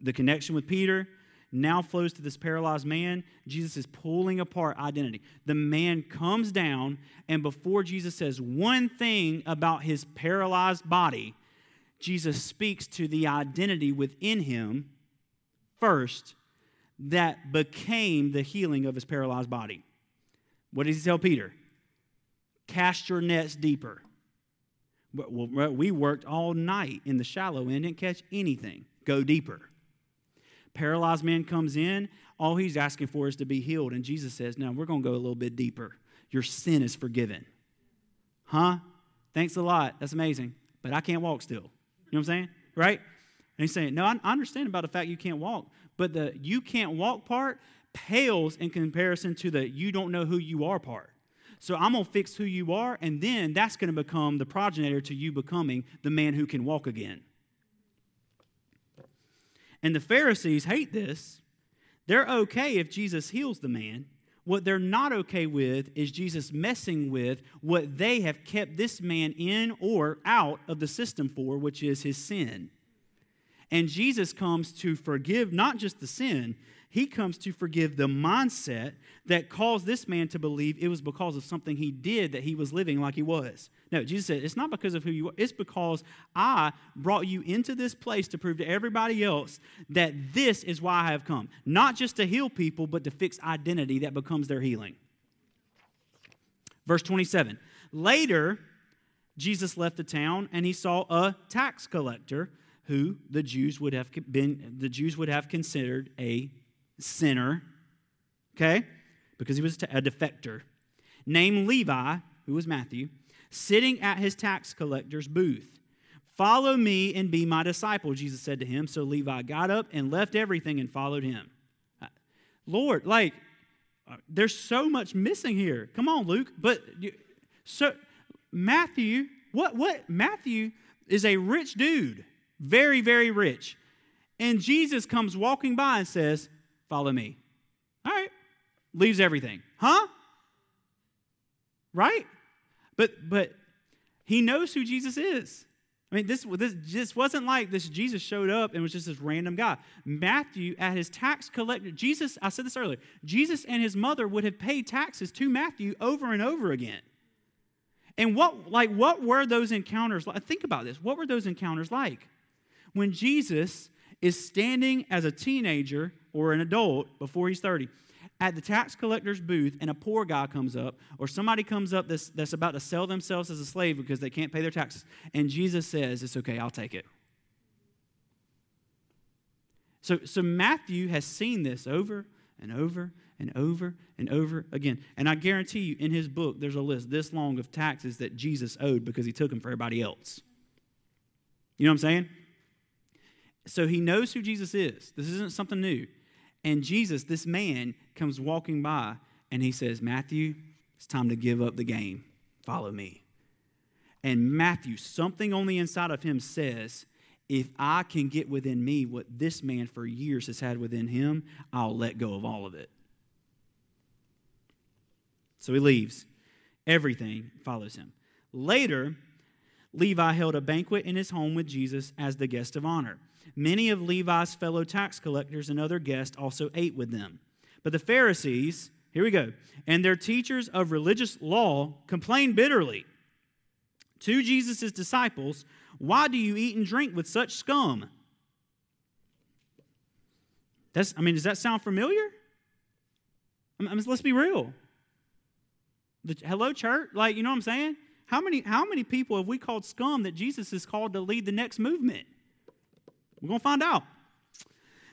The connection with Peter, now flows to this paralyzed man. Jesus is pulling apart identity. The man comes down, and before Jesus says one thing about his paralyzed body, Jesus speaks to the identity within him first that became the healing of his paralyzed body. What does he tell Peter? Cast your nets deeper. We worked all night in the shallow end, didn't catch anything. Go deeper paralyzed man comes in, all he's asking for is to be healed. And Jesus says, No, we're going to go a little bit deeper. Your sin is forgiven. Huh? Thanks a lot. That's amazing. But I can't walk still. You know what I'm saying? Right? And he's saying, No, I understand about the fact you can't walk, but the you can't walk part pales in comparison to the you don't know who you are part. So I'm going to fix who you are, and then that's going to become the progenitor to you becoming the man who can walk again. And the Pharisees hate this. They're okay if Jesus heals the man. What they're not okay with is Jesus messing with what they have kept this man in or out of the system for, which is his sin. And Jesus comes to forgive not just the sin, he comes to forgive the mindset that caused this man to believe it was because of something he did that he was living like he was. No, Jesus said, it's not because of who you are, it's because I brought you into this place to prove to everybody else that this is why I have come. Not just to heal people, but to fix identity that becomes their healing. Verse 27. Later, Jesus left the town and he saw a tax collector who the Jews would have been the Jews would have considered a sinner, okay, because he was a defector, named Levi, who was Matthew, sitting at his tax collector's booth. Follow me and be my disciple, Jesus said to him. So Levi got up and left everything and followed him. Uh, Lord, like, uh, there's so much missing here. Come on, Luke. But so Matthew, what what Matthew is a rich dude, very very rich. And Jesus comes walking by and says, Follow me. All right. Leaves everything. Huh? Right? But but he knows who Jesus is. I mean, this, this just wasn't like this Jesus showed up and was just this random guy. Matthew, at his tax collector, Jesus, I said this earlier, Jesus and his mother would have paid taxes to Matthew over and over again. And what, like, what were those encounters like? Think about this. What were those encounters like? When Jesus is standing as a teenager or an adult before he's 30 at the tax collector's booth and a poor guy comes up or somebody comes up that's, that's about to sell themselves as a slave because they can't pay their taxes and jesus says it's okay i'll take it So, so Matthew has seen this over and over and over and over again. And I guarantee you, in his book, there's a list this long of taxes that Jesus owed because he took them for everybody else. You know what I'm saying? So he knows who Jesus is. This isn't something new. And Jesus, this man, comes walking by and he says, Matthew, it's time to give up the game. Follow me. And Matthew, something on the inside of him says, if I can get within me what this man for years has had within him, I'll let go of all of it. So he leaves. Everything follows him. Later, Levi held a banquet in his home with Jesus as the guest of honor. Many of Levi's fellow tax collectors and other guests also ate with them. But the Pharisees, here we go, and their teachers of religious law complained bitterly to Jesus' disciples, Why do you eat and drink with such scum? That's, I mean, does that sound familiar? I mean, let's be real. The, hello, church? Like, you know what I'm saying? How many, how many people have we called scum that Jesus is called to lead the next movement? We're going to find out.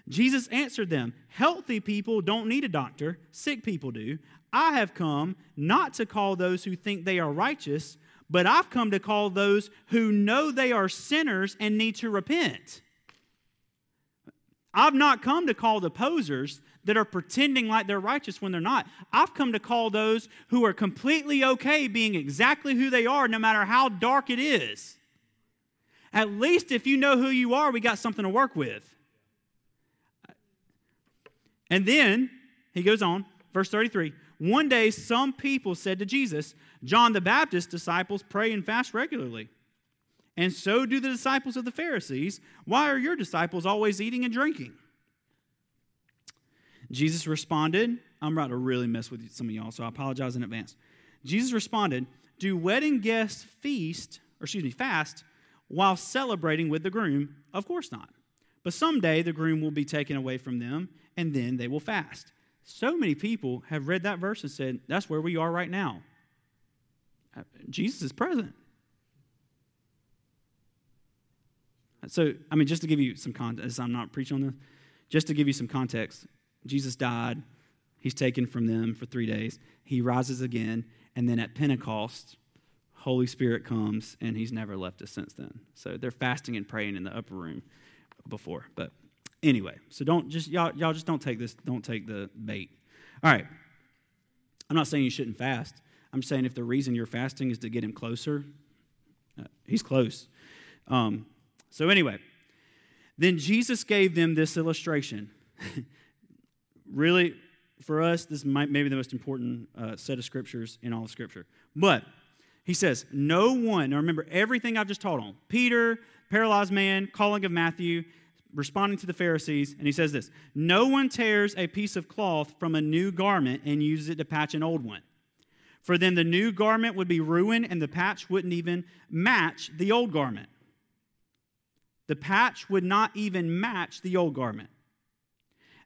Jesus answered them Healthy people don't need a doctor, sick people do. I have come not to call those who think they are righteous, but I've come to call those who know they are sinners and need to repent. I've not come to call the posers that are pretending like they're righteous when they're not. I've come to call those who are completely okay being exactly who they are, no matter how dark it is. At least if you know who you are, we got something to work with. And then he goes on, verse 33 One day, some people said to Jesus, John the Baptist's disciples pray and fast regularly. And so do the disciples of the Pharisees. Why are your disciples always eating and drinking? Jesus responded, I'm about to really mess with some of y'all, so I apologize in advance. Jesus responded, Do wedding guests feast, or excuse me, fast while celebrating with the groom? Of course not. But someday the groom will be taken away from them, and then they will fast. So many people have read that verse and said, That's where we are right now. Uh, Jesus is present. So, I mean, just to give you some context, I'm not preaching on this, just to give you some context, Jesus died, he's taken from them for three days, he rises again, and then at Pentecost, Holy Spirit comes, and He's never left us since then. So they're fasting and praying in the upper room before. But anyway, so don't just y'all y'all just don't take this don't take the bait. All right. I'm not saying you shouldn't fast. I'm saying if the reason you're fasting is to get him closer, uh, he's close. Um, so anyway, then Jesus gave them this illustration. [laughs] really, for us, this might maybe the most important uh, set of scriptures in all of Scripture. But he says, No one, now remember everything I've just taught on Peter, paralyzed man, calling of Matthew, responding to the Pharisees, and he says this No one tears a piece of cloth from a new garment and uses it to patch an old one. For then the new garment would be ruined and the patch wouldn't even match the old garment. The patch would not even match the old garment.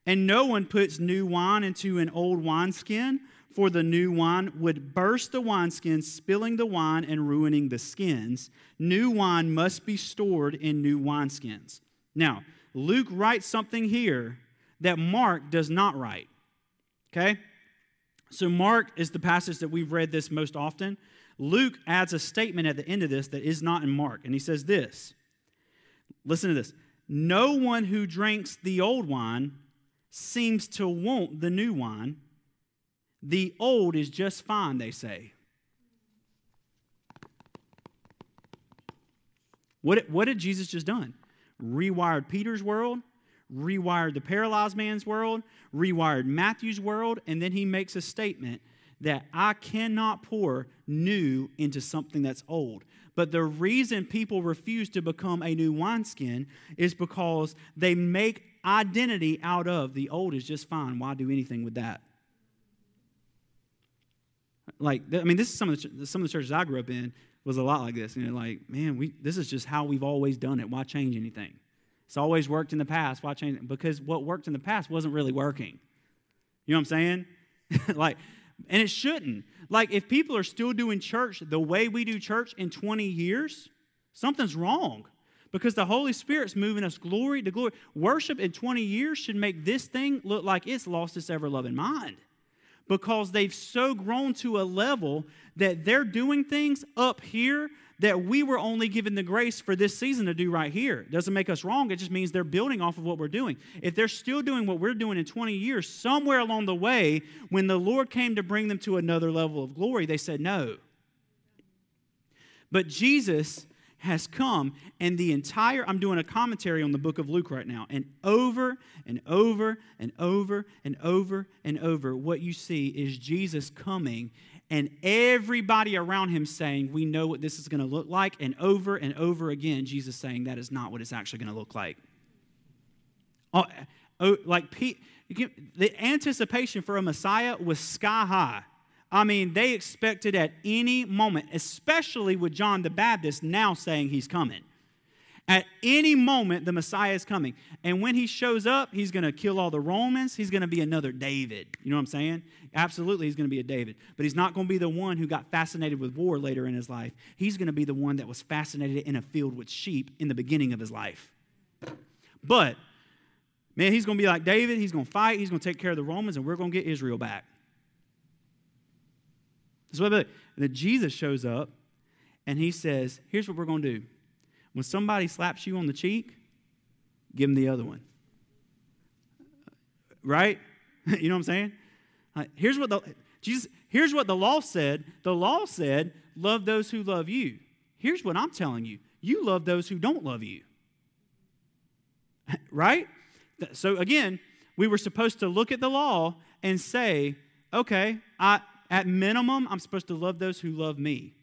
And no one puts new wine into an old wineskin for the new wine would burst the wineskins, spilling the wine and ruining the skins. New wine must be stored in new wineskins. Now, Luke writes something here that Mark does not write. Okay? So, Mark is the passage that we've read this most often. Luke adds a statement at the end of this that is not in Mark, and he says this Listen to this. No one who drinks the old wine seems to want the new wine the old is just fine, they say. What, what had Jesus just done? Rewired Peter's world, rewired the paralyzed man's world, rewired Matthew's world, and then he makes a statement that I cannot pour new into something that's old. But the reason people refuse to become a new wineskin is because they make identity out of the old is just fine. Why do anything with that? Like I mean, this is some of the some of the churches I grew up in was a lot like this. You know, like man, we this is just how we've always done it. Why change anything? It's always worked in the past. Why change it? Because what worked in the past wasn't really working. You know what I'm saying? [laughs] like, and it shouldn't. Like, if people are still doing church the way we do church in 20 years, something's wrong. because the Holy Spirit's moving us glory to glory. Worship in 20 years should make this thing look like it's lost its ever loving mind because they've so grown to a level that they're doing things up here that we were only given the grace for this season to do right here. It doesn't make us wrong, it just means they're building off of what we're doing. If they're still doing what we're doing in 20 years, somewhere along the way, when the Lord came to bring them to another level of glory, they said no. But Jesus has come, and the entire, I'm doing a commentary on the book of Luke right now, and over and over and over and over and over, what you see is Jesus coming and everybody around him saying, We know what this is going to look like. And over and over again, Jesus saying, That is not what it's actually going to look like. Oh, oh, like the anticipation for a Messiah was sky high. I mean, they expected at any moment, especially with John the Baptist now saying he's coming. At any moment, the Messiah is coming. And when he shows up, he's going to kill all the Romans. He's going to be another David. You know what I'm saying? Absolutely, he's going to be a David. But he's not going to be the one who got fascinated with war later in his life. He's going to be the one that was fascinated in a field with sheep in the beginning of his life. But, man, he's going to be like David. He's going to fight. He's going to take care of the Romans, and we're going to get Israel back. So, that Jesus shows up, and he says, Here's what we're going to do when somebody slaps you on the cheek, give them the other one. Right? [laughs] you know what I'm saying? here's what the Jesus, here's what the law said. The law said, love those who love you. Here's what I'm telling you. You love those who don't love you. [laughs] right? So again, we were supposed to look at the law and say, okay, I, at minimum, I'm supposed to love those who love me.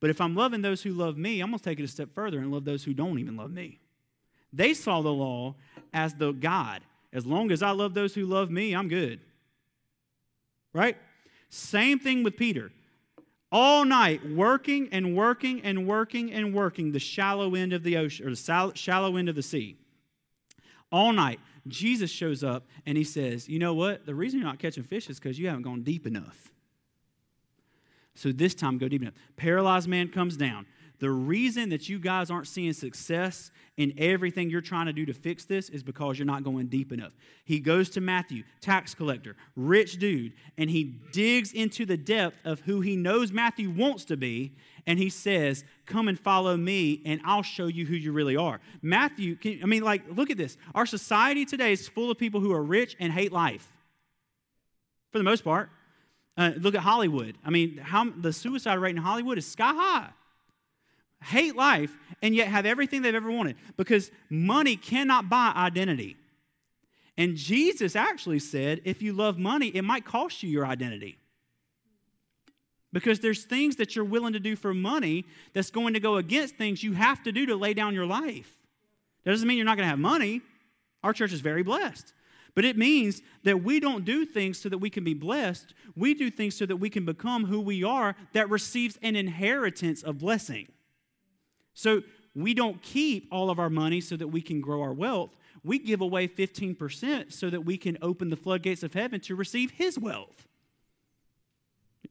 But if I'm loving those who love me, I'm going to take it a step further and love those who don't even love me. They saw the law as the God. As long as I love those who love me, I'm good. Right? Same thing with Peter. All night, working and working and working and working the shallow end of the ocean, or the shallow end of the sea. All night, Jesus shows up and he says, You know what? The reason you're not catching fish is because you haven't gone deep enough. So this time, go deep enough. Paralyzed man comes down. The reason that you guys aren't seeing success in everything you're trying to do to fix this is because you're not going deep enough. He goes to Matthew, tax collector, rich dude, and he digs into the depth of who he knows Matthew wants to be, and he says, Come and follow me, and I'll show you who you really are. Matthew, can, I mean, like, look at this. Our society today is full of people who are rich and hate life, for the most part. Uh, look at Hollywood. I mean, how, the suicide rate in Hollywood is sky high. Hate life and yet have everything they've ever wanted because money cannot buy identity. And Jesus actually said, if you love money, it might cost you your identity. Because there's things that you're willing to do for money that's going to go against things you have to do to lay down your life. That doesn't mean you're not going to have money. Our church is very blessed. But it means that we don't do things so that we can be blessed. We do things so that we can become who we are that receives an inheritance of blessing. So we don't keep all of our money so that we can grow our wealth. We give away 15% so that we can open the floodgates of heaven to receive his wealth.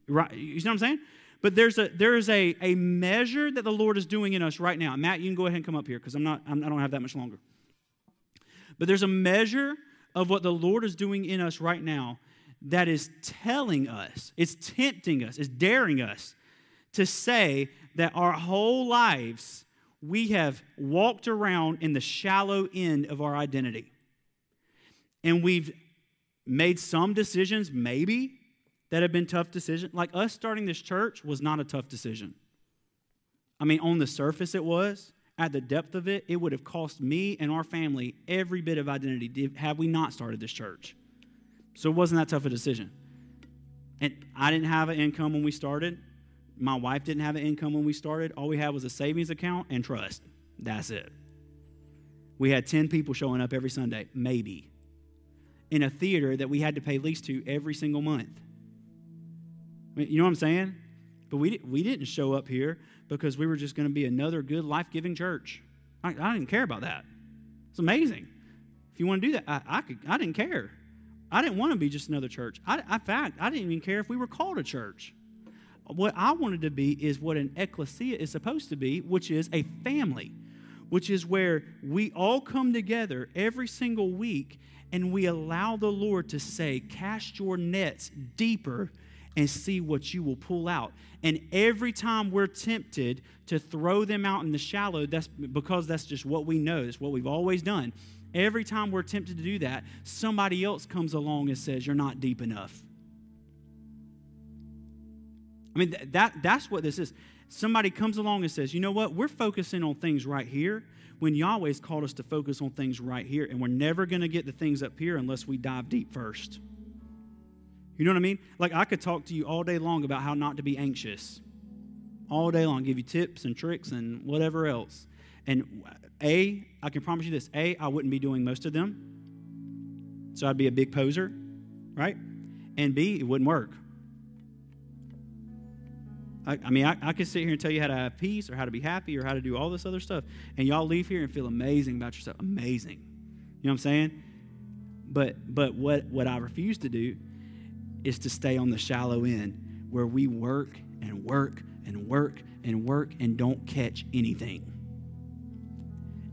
Right? You know what I'm saying? But there's a there is a, a measure that the Lord is doing in us right now. Matt, you can go ahead and come up here because I'm not I'm, I don't have that much longer. But there's a measure of what the Lord is doing in us right now that is telling us, it's tempting us, it's daring us to say that our whole lives we have walked around in the shallow end of our identity. And we've made some decisions, maybe, that have been tough decisions. Like us starting this church was not a tough decision. I mean, on the surface, it was at the depth of it, it would have cost me and our family every bit of identity had we not started this church. So it wasn't that tough a decision. And I didn't have an income when we started. My wife didn't have an income when we started. All we had was a savings account and trust. That's it. We had 10 people showing up every Sunday, maybe, in a theater that we had to pay lease to every single month. You know what I'm saying? But we, we didn't show up here because we were just going to be another good, life giving church. I, I, didn't care about that. It's amazing. If you want to do that, I, I, could, I didn't care. I didn't want to be just another church. I, in fact, I didn't even care if we were called a church. What I wanted to be is what an ecclesia is supposed to be, which is a family which is where we all come together every single week and we allow the Lord to say, Cast your nets deeper and see what you will pull out. And every time we're tempted to throw them out in the shallow, that's because that's just what we know, it's what we've always done. Every time we're tempted to do that, somebody else comes along and says, You're not deep enough. I mean, that, that's what this is. Somebody comes along and says, You know what? We're focusing on things right here when Yahweh's called us to focus on things right here, and we're never going to get the things up here unless we dive deep first. You know what I mean? Like, I could talk to you all day long about how not to be anxious. All day long, give you tips and tricks and whatever else. And A, I can promise you this A, I wouldn't be doing most of them. So I'd be a big poser, right? And B, it wouldn't work. I, I mean, I, I, could sit here and tell you how to have peace or how to be happy or how to do all this other stuff. And y'all leave here and feel amazing about yourself. Amazing. You know what I'm saying? But but what, what I refuse to do is to stay on the shallow end where we work and work and work and work and don't catch anything.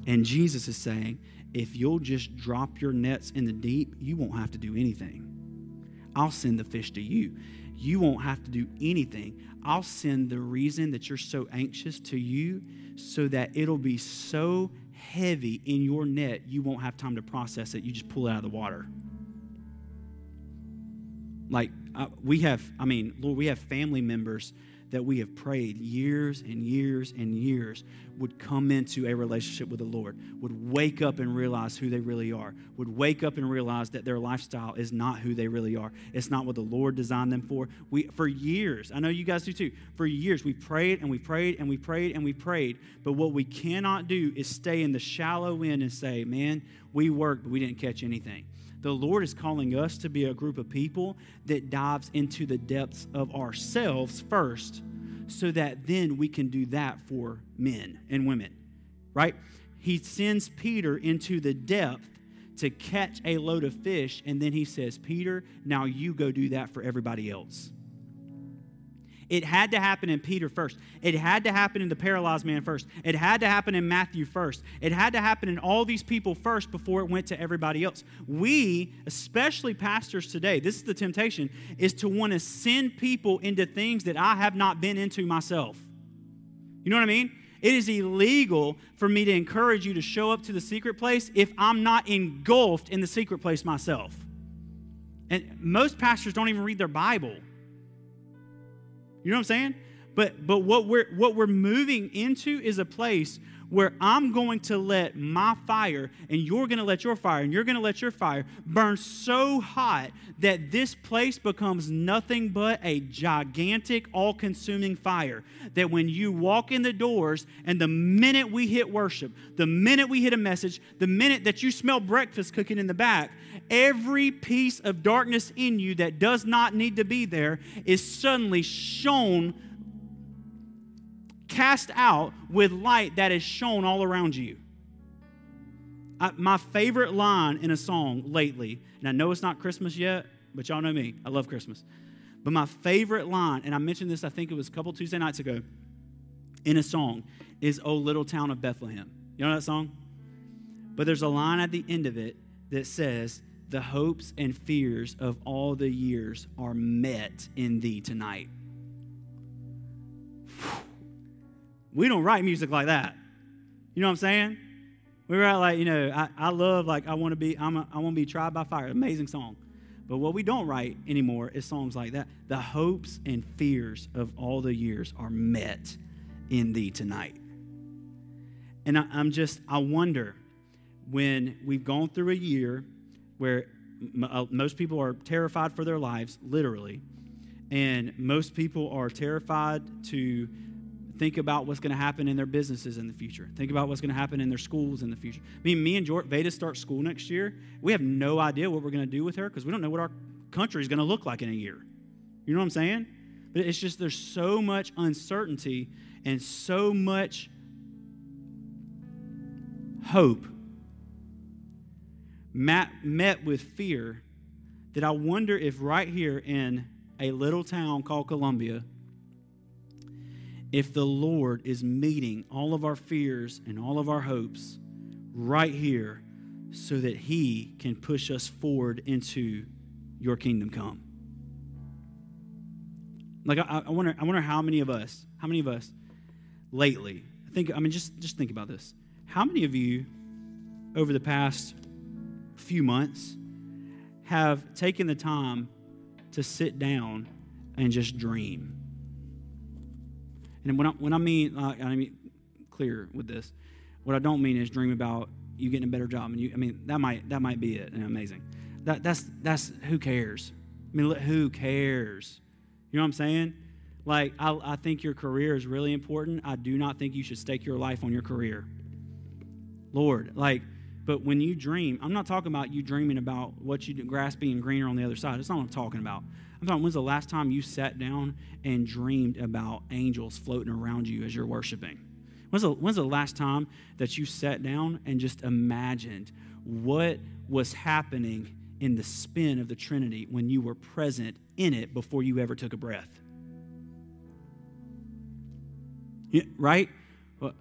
And Jesus is saying, if you'll just drop your nets in the deep, you won't have to do anything. I'll send the fish to you. You won't have to do anything. I'll send the reason that you're so anxious to you so that it'll be so heavy in your net, you won't have time to process it. You just pull it out of the water. Like, uh, we have, I mean, Lord, we have family members that we have prayed years and years and years would come into a relationship with the Lord, would wake up and realize who they really are, would wake up and realize that their lifestyle is not who they really are. It's not what the Lord designed them for. We for years, I know you guys do too. For years we prayed and we prayed and we prayed and we prayed, but what we cannot do is stay in the shallow end and say, "Man, we worked, but we didn't catch anything." The Lord is calling us to be a group of people that dives into the depths of ourselves first so that then we can do that for men and women, right? He sends Peter into the depth to catch a load of fish, and then he says, Peter, now you go do that for everybody else. It had to happen in Peter first. It had to happen in the paralyzed man first. It had to happen in Matthew first. It had to happen in all these people first before it went to everybody else. We, especially pastors today, this is the temptation, is to want to send people into things that I have not been into myself. You know what I mean? It is illegal for me to encourage you to show up to the secret place if I'm not engulfed in the secret place myself. And most pastors don't even read their Bible. You know what I'm saying? But but what we're what we're moving into is a place where I'm going to let my fire and you're going to let your fire and you're going to let your fire burn so hot that this place becomes nothing but a gigantic, all consuming fire. That when you walk in the doors and the minute we hit worship, the minute we hit a message, the minute that you smell breakfast cooking in the back, every piece of darkness in you that does not need to be there is suddenly shown cast out with light that is shown all around you. I, my favorite line in a song lately, and I know it's not Christmas yet, but y'all know me. I love Christmas. But my favorite line, and I mentioned this, I think it was a couple Tuesday nights ago, in a song, is O Little Town of Bethlehem. You know that song? But there's a line at the end of it that says, the hopes and fears of all the years are met in thee tonight. We don't write music like that. You know what I'm saying? We write like, you know, I, I love like I want to be I'm a, I want to be tried by fire. Amazing song. But what we don't write anymore is songs like that. The hopes and fears of all the years are met in thee tonight. And I, I'm just, I wonder when we've gone through a year where uh, most people are terrified for their lives, literally, and most people are terrified to think about what's going to happen in their businesses in the future. Think about what's going to happen in their schools in the future. I mean, me and George, Veda start school next year. We have no idea what we're going to do with her because we don't know what our country is going to look like in a year. You know what I'm saying? But it's just there's so much uncertainty and so much hope met with fear that I wonder if right here in a little town called Columbia, if the Lord is meeting all of our fears and all of our hopes right here so that He can push us forward into your kingdom come. Like I, I, wonder, I wonder how many of us, how many of us lately, I think, I mean, just just think about this. How many of you over the past few months have taken the time to sit down and just dream? And when I, when I mean, uh, I mean, clear with this, what I don't mean is dream about you getting a better job. And you, I mean, that might that might be it. And amazing. That that's that's who cares. I mean, who cares? You know what I'm saying? Like, I, I think your career is really important. I do not think you should stake your life on your career. Lord, like, but when you dream, I'm not talking about you dreaming about what you do, grass being greener on the other side. That's not what I'm talking about. I'm talking, when's the last time you sat down and dreamed about angels floating around you as you're worshiping? When's the, when's the last time that you sat down and just imagined what was happening in the spin of the Trinity when you were present in it before you ever took a breath? Yeah, right? Uh,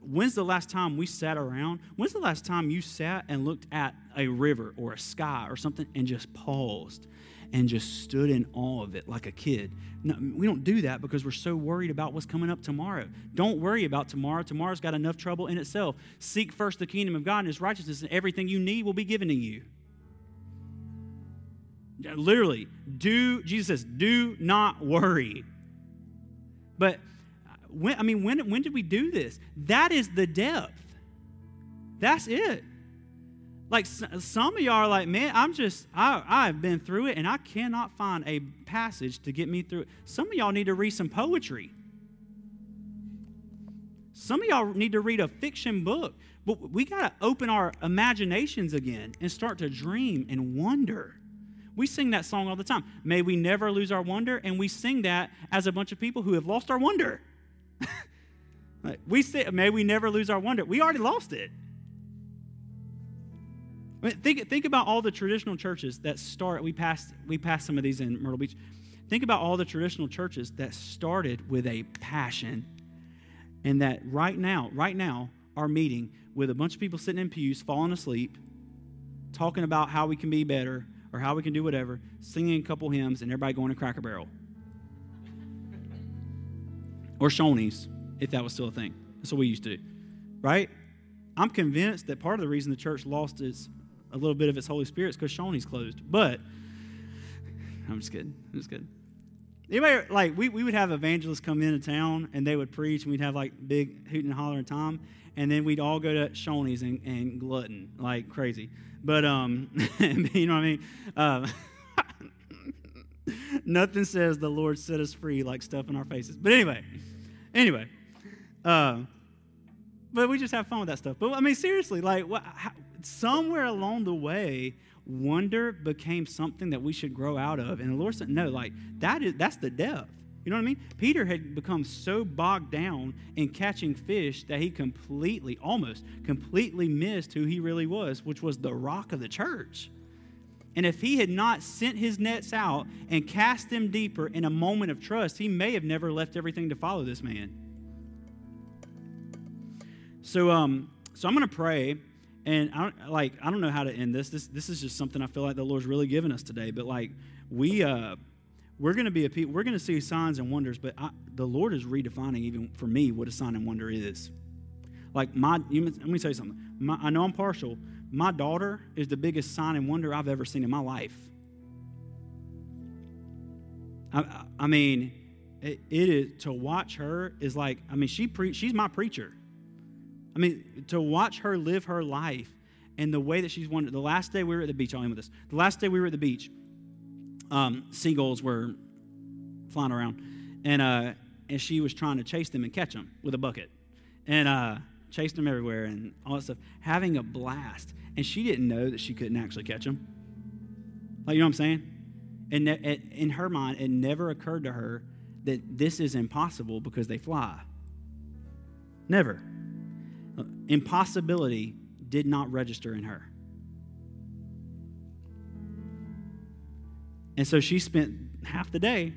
when's the last time we sat around? When's the last time you sat and looked at a river or a sky or something and just paused and just stood in awe of it like a kid. We don't do that because we're so worried about what's coming up tomorrow. Don't worry about tomorrow. Tomorrow's got enough trouble in itself. Seek first the kingdom of God and his righteousness, and everything you need will be given to you. Literally, do, Jesus says, do not worry. But when, I mean, when, when did we do this? That is the depth. That's it. Like some of y'all are like, man, I'm just, I, I've been through it and I cannot find a passage to get me through it. Some of y'all need to read some poetry. Some of y'all need to read a fiction book. But we got to open our imaginations again and start to dream and wonder. We sing that song all the time. May we never lose our wonder. And we sing that as a bunch of people who have lost our wonder. [laughs] we say, may we never lose our wonder. We already lost it. I mean, think, think about all the traditional churches that start, we passed, we passed some of these in Myrtle Beach. Think about all the traditional churches that started with a passion. And that right now, right now, are meeting with a bunch of people sitting in pews, falling asleep, talking about how we can be better or how we can do whatever, singing a couple hymns, and everybody going to Cracker Barrel. or Shoney's, if that was still a thing. That's what we used to do, right? I'm convinced that part of the reason the church lost its a little bit of its Holy Spirit because Shoney's closed. But I'm just kidding. I'm just kidding. Anybody, like, we, we would have evangelists come into town and they would preach, and we'd have like big hooting and hollering time, and then we'd all go to Shoney's and, and glutton like crazy. But, um, [laughs] you know what I mean? Um, [laughs] nothing says the Lord set us free like stuff in our faces. But anyway, anyway, uh, but we just have fun with that stuff. But I mean, seriously, like, what, how, somewhere along the way, wonder became something that we should grow out of. And the Lord said, no, like that is that's the depth. You know what I mean? Peter had become so bogged down in catching fish that he completely, almost completely missed who he really was, which was the rock of the church. And if he had not sent his nets out and cast them deeper in a moment of trust, he may have never left everything to follow this man. So, um, so I'm going to pray and I don't like I don't know how to end this. This this is just something I feel like the Lord's really given us today. But like we uh we're going to be a people. We're going to see signs and wonders. But I, the Lord is redefining even for me what a sign and wonder is. Like my, you, let me tell you something. My, I know I'm partial. My daughter is the biggest sign and wonder I've ever seen in my life. I, I mean, it, it is to watch her is like. I mean, she pre, she's my preacher. I mean, to watch her live her life and the way that she's wanted. The last day we were at the beach, I'll end with this. The last day we were at the beach, um, seagulls were flying around, and uh, and she was trying to chase them and catch them with a bucket, and uh, chased them everywhere and all that stuff, having a blast. And she didn't know that she couldn't actually catch them. Like you know what I'm saying? And in her mind, it never occurred to her that this is impossible because they fly. Never impossibility did not register in her. And so she spent half the day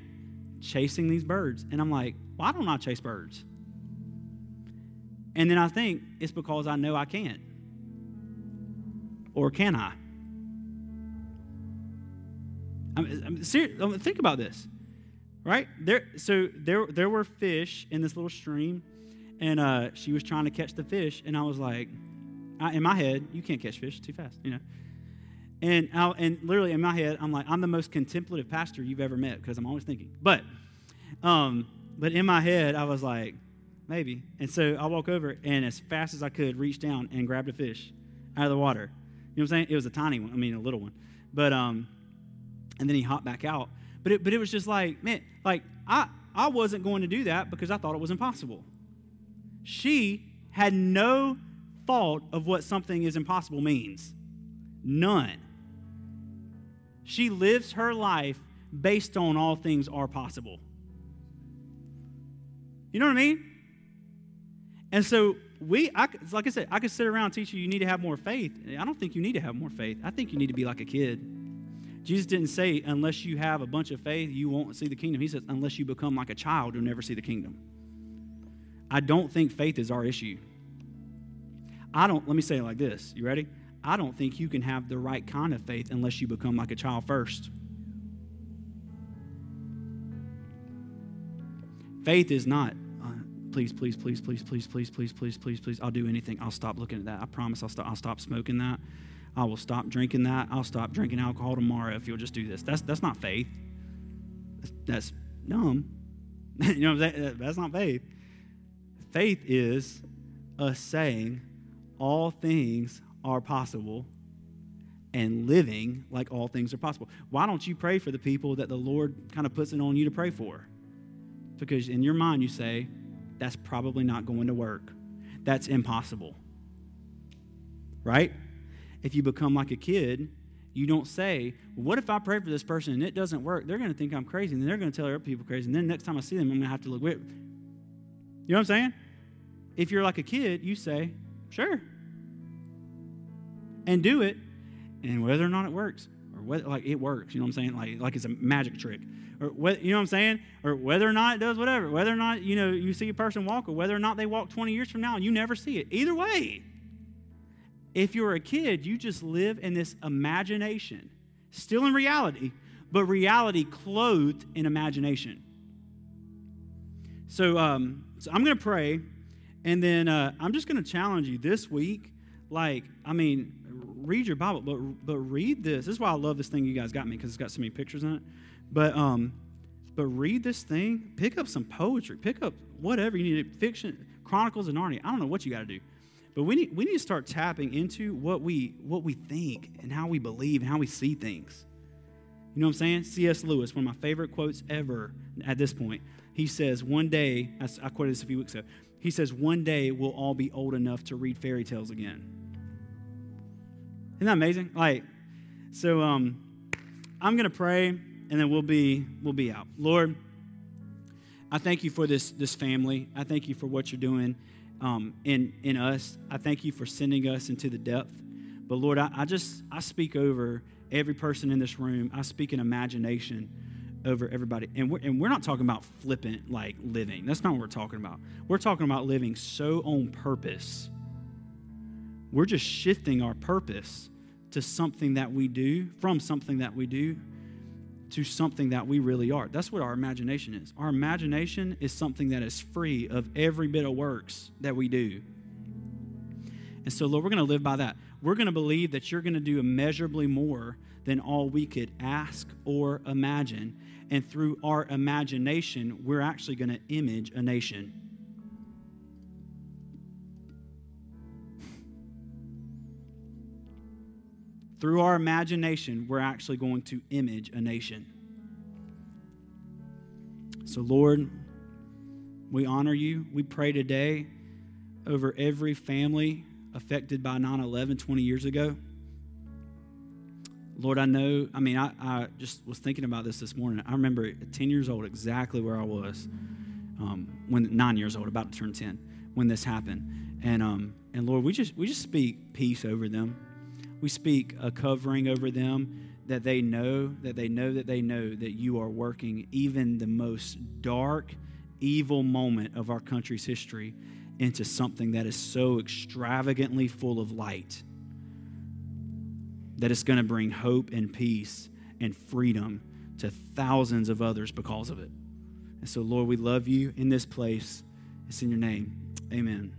chasing these birds. And I'm like, why don't I chase birds? And then I think it's because I know I can't. Or can I? I'm, I'm serious. Think about this, right? There, so there, there were fish in this little stream, and uh, she was trying to catch the fish, and I was like, I, in my head, you can't catch fish too fast, you know. And I, and literally in my head, I'm like, I'm the most contemplative pastor you've ever met because I'm always thinking. But, um, but in my head, I was like, maybe. And so I walk over and as fast as I could, reach down and grabbed a fish out of the water. You know what I'm saying? It was a tiny one. I mean, a little one. But um, and then he hopped back out. But it, but it was just like, man, like I I wasn't going to do that because I thought it was impossible. She had no thought of what something is impossible means. None. She lives her life based on all things are possible. You know what I mean? And so we, I, like I said, I could sit around teach you you need to have more faith. I don't think you need to have more faith. I think you need to be like a kid. Jesus didn't say, unless you have a bunch of faith, you won't see the kingdom. He says, unless you become like a child, you'll never see the kingdom. I don't think faith is our issue. I don't, let me say it like this. You ready? I don't think you can have the right kind of faith unless you become like a child first. Faith is not, uh, please, please, please, please, please, please, please, please, please, please, I'll do anything. I'll stop looking at that. I promise I'll stop, I'll stop smoking that. I will stop drinking that. I'll stop drinking alcohol tomorrow if you'll just do this. That's, that's not faith. That's, dumb. you know, that, that's not faith. Faith is us saying, all things are possible and living like all things are possible. Why don't you pray for the people that the Lord kind of puts it on you to pray for? Because in your mind, you say, that's probably not going to work. That's impossible. Right? If you become like a kid, you don't say, What if I pray for this person and it doesn't work? They're going to think I'm crazy and they're going to tell other people crazy. And then next time I see them, I'm going to have to look. You know what I'm saying? If you're like a kid, you say, Sure. And do it. And whether or not it works, or whether, like it works, you know what I'm saying? Like, like it's a magic trick. Or what, you know what I'm saying? Or whether or not it does whatever. Whether or not, you know, you see a person walk, or whether or not they walk 20 years from now and you never see it. Either way. If you're a kid, you just live in this imagination, still in reality, but reality clothed in imagination. So, um, so I'm going to pray, and then uh, I'm just going to challenge you this week. Like, I mean, read your Bible, but but read this. This is why I love this thing you guys got me because it's got so many pictures in it. But um, but read this thing. Pick up some poetry. Pick up whatever you need. Fiction, Chronicles of Narnia. I don't know what you got to do, but we need we need to start tapping into what we what we think and how we believe and how we see things. You know what I'm saying? C.S. Lewis, one of my favorite quotes ever at this point. He says, "One day," I quoted this a few weeks ago. He says, "One day we'll all be old enough to read fairy tales again." Isn't that amazing? Like, so um, I'm gonna pray, and then we'll be we'll be out. Lord, I thank you for this this family. I thank you for what you're doing um, in in us. I thank you for sending us into the depth. But Lord, I, I just I speak over every person in this room. I speak in imagination over everybody. And we're, and we're not talking about flippant, like living. That's not what we're talking about. We're talking about living so on purpose we're just shifting our purpose to something that we do, from something that we do to something that we really are. That's what our imagination is. Our imagination is something that is free of every bit of works that we do. And so, Lord, we're going to live by that. We're going to believe that you're going to do immeasurably more than all we could ask or imagine. And through our imagination, we're actually going to image a nation. through our imagination, we're actually going to image a nation. So, Lord, we honor you. We pray today over every family affected by 9 11 20 years ago. Lord, I know, I mean, I, I, just was thinking about this this morning. I remember at 10 years old exactly where I was um, when, nine years old, about to turn 10, when this happened. And, um, and Lord, we just, we just speak peace over them we speak a covering over them that they know, that they know that they know that you are working even the most dark, evil moment of our country's history into something that is so extravagantly full of light that it's going to bring hope and peace and freedom to thousands of others because of it. And so, Lord, we love you in this place. It's in your name. Amen.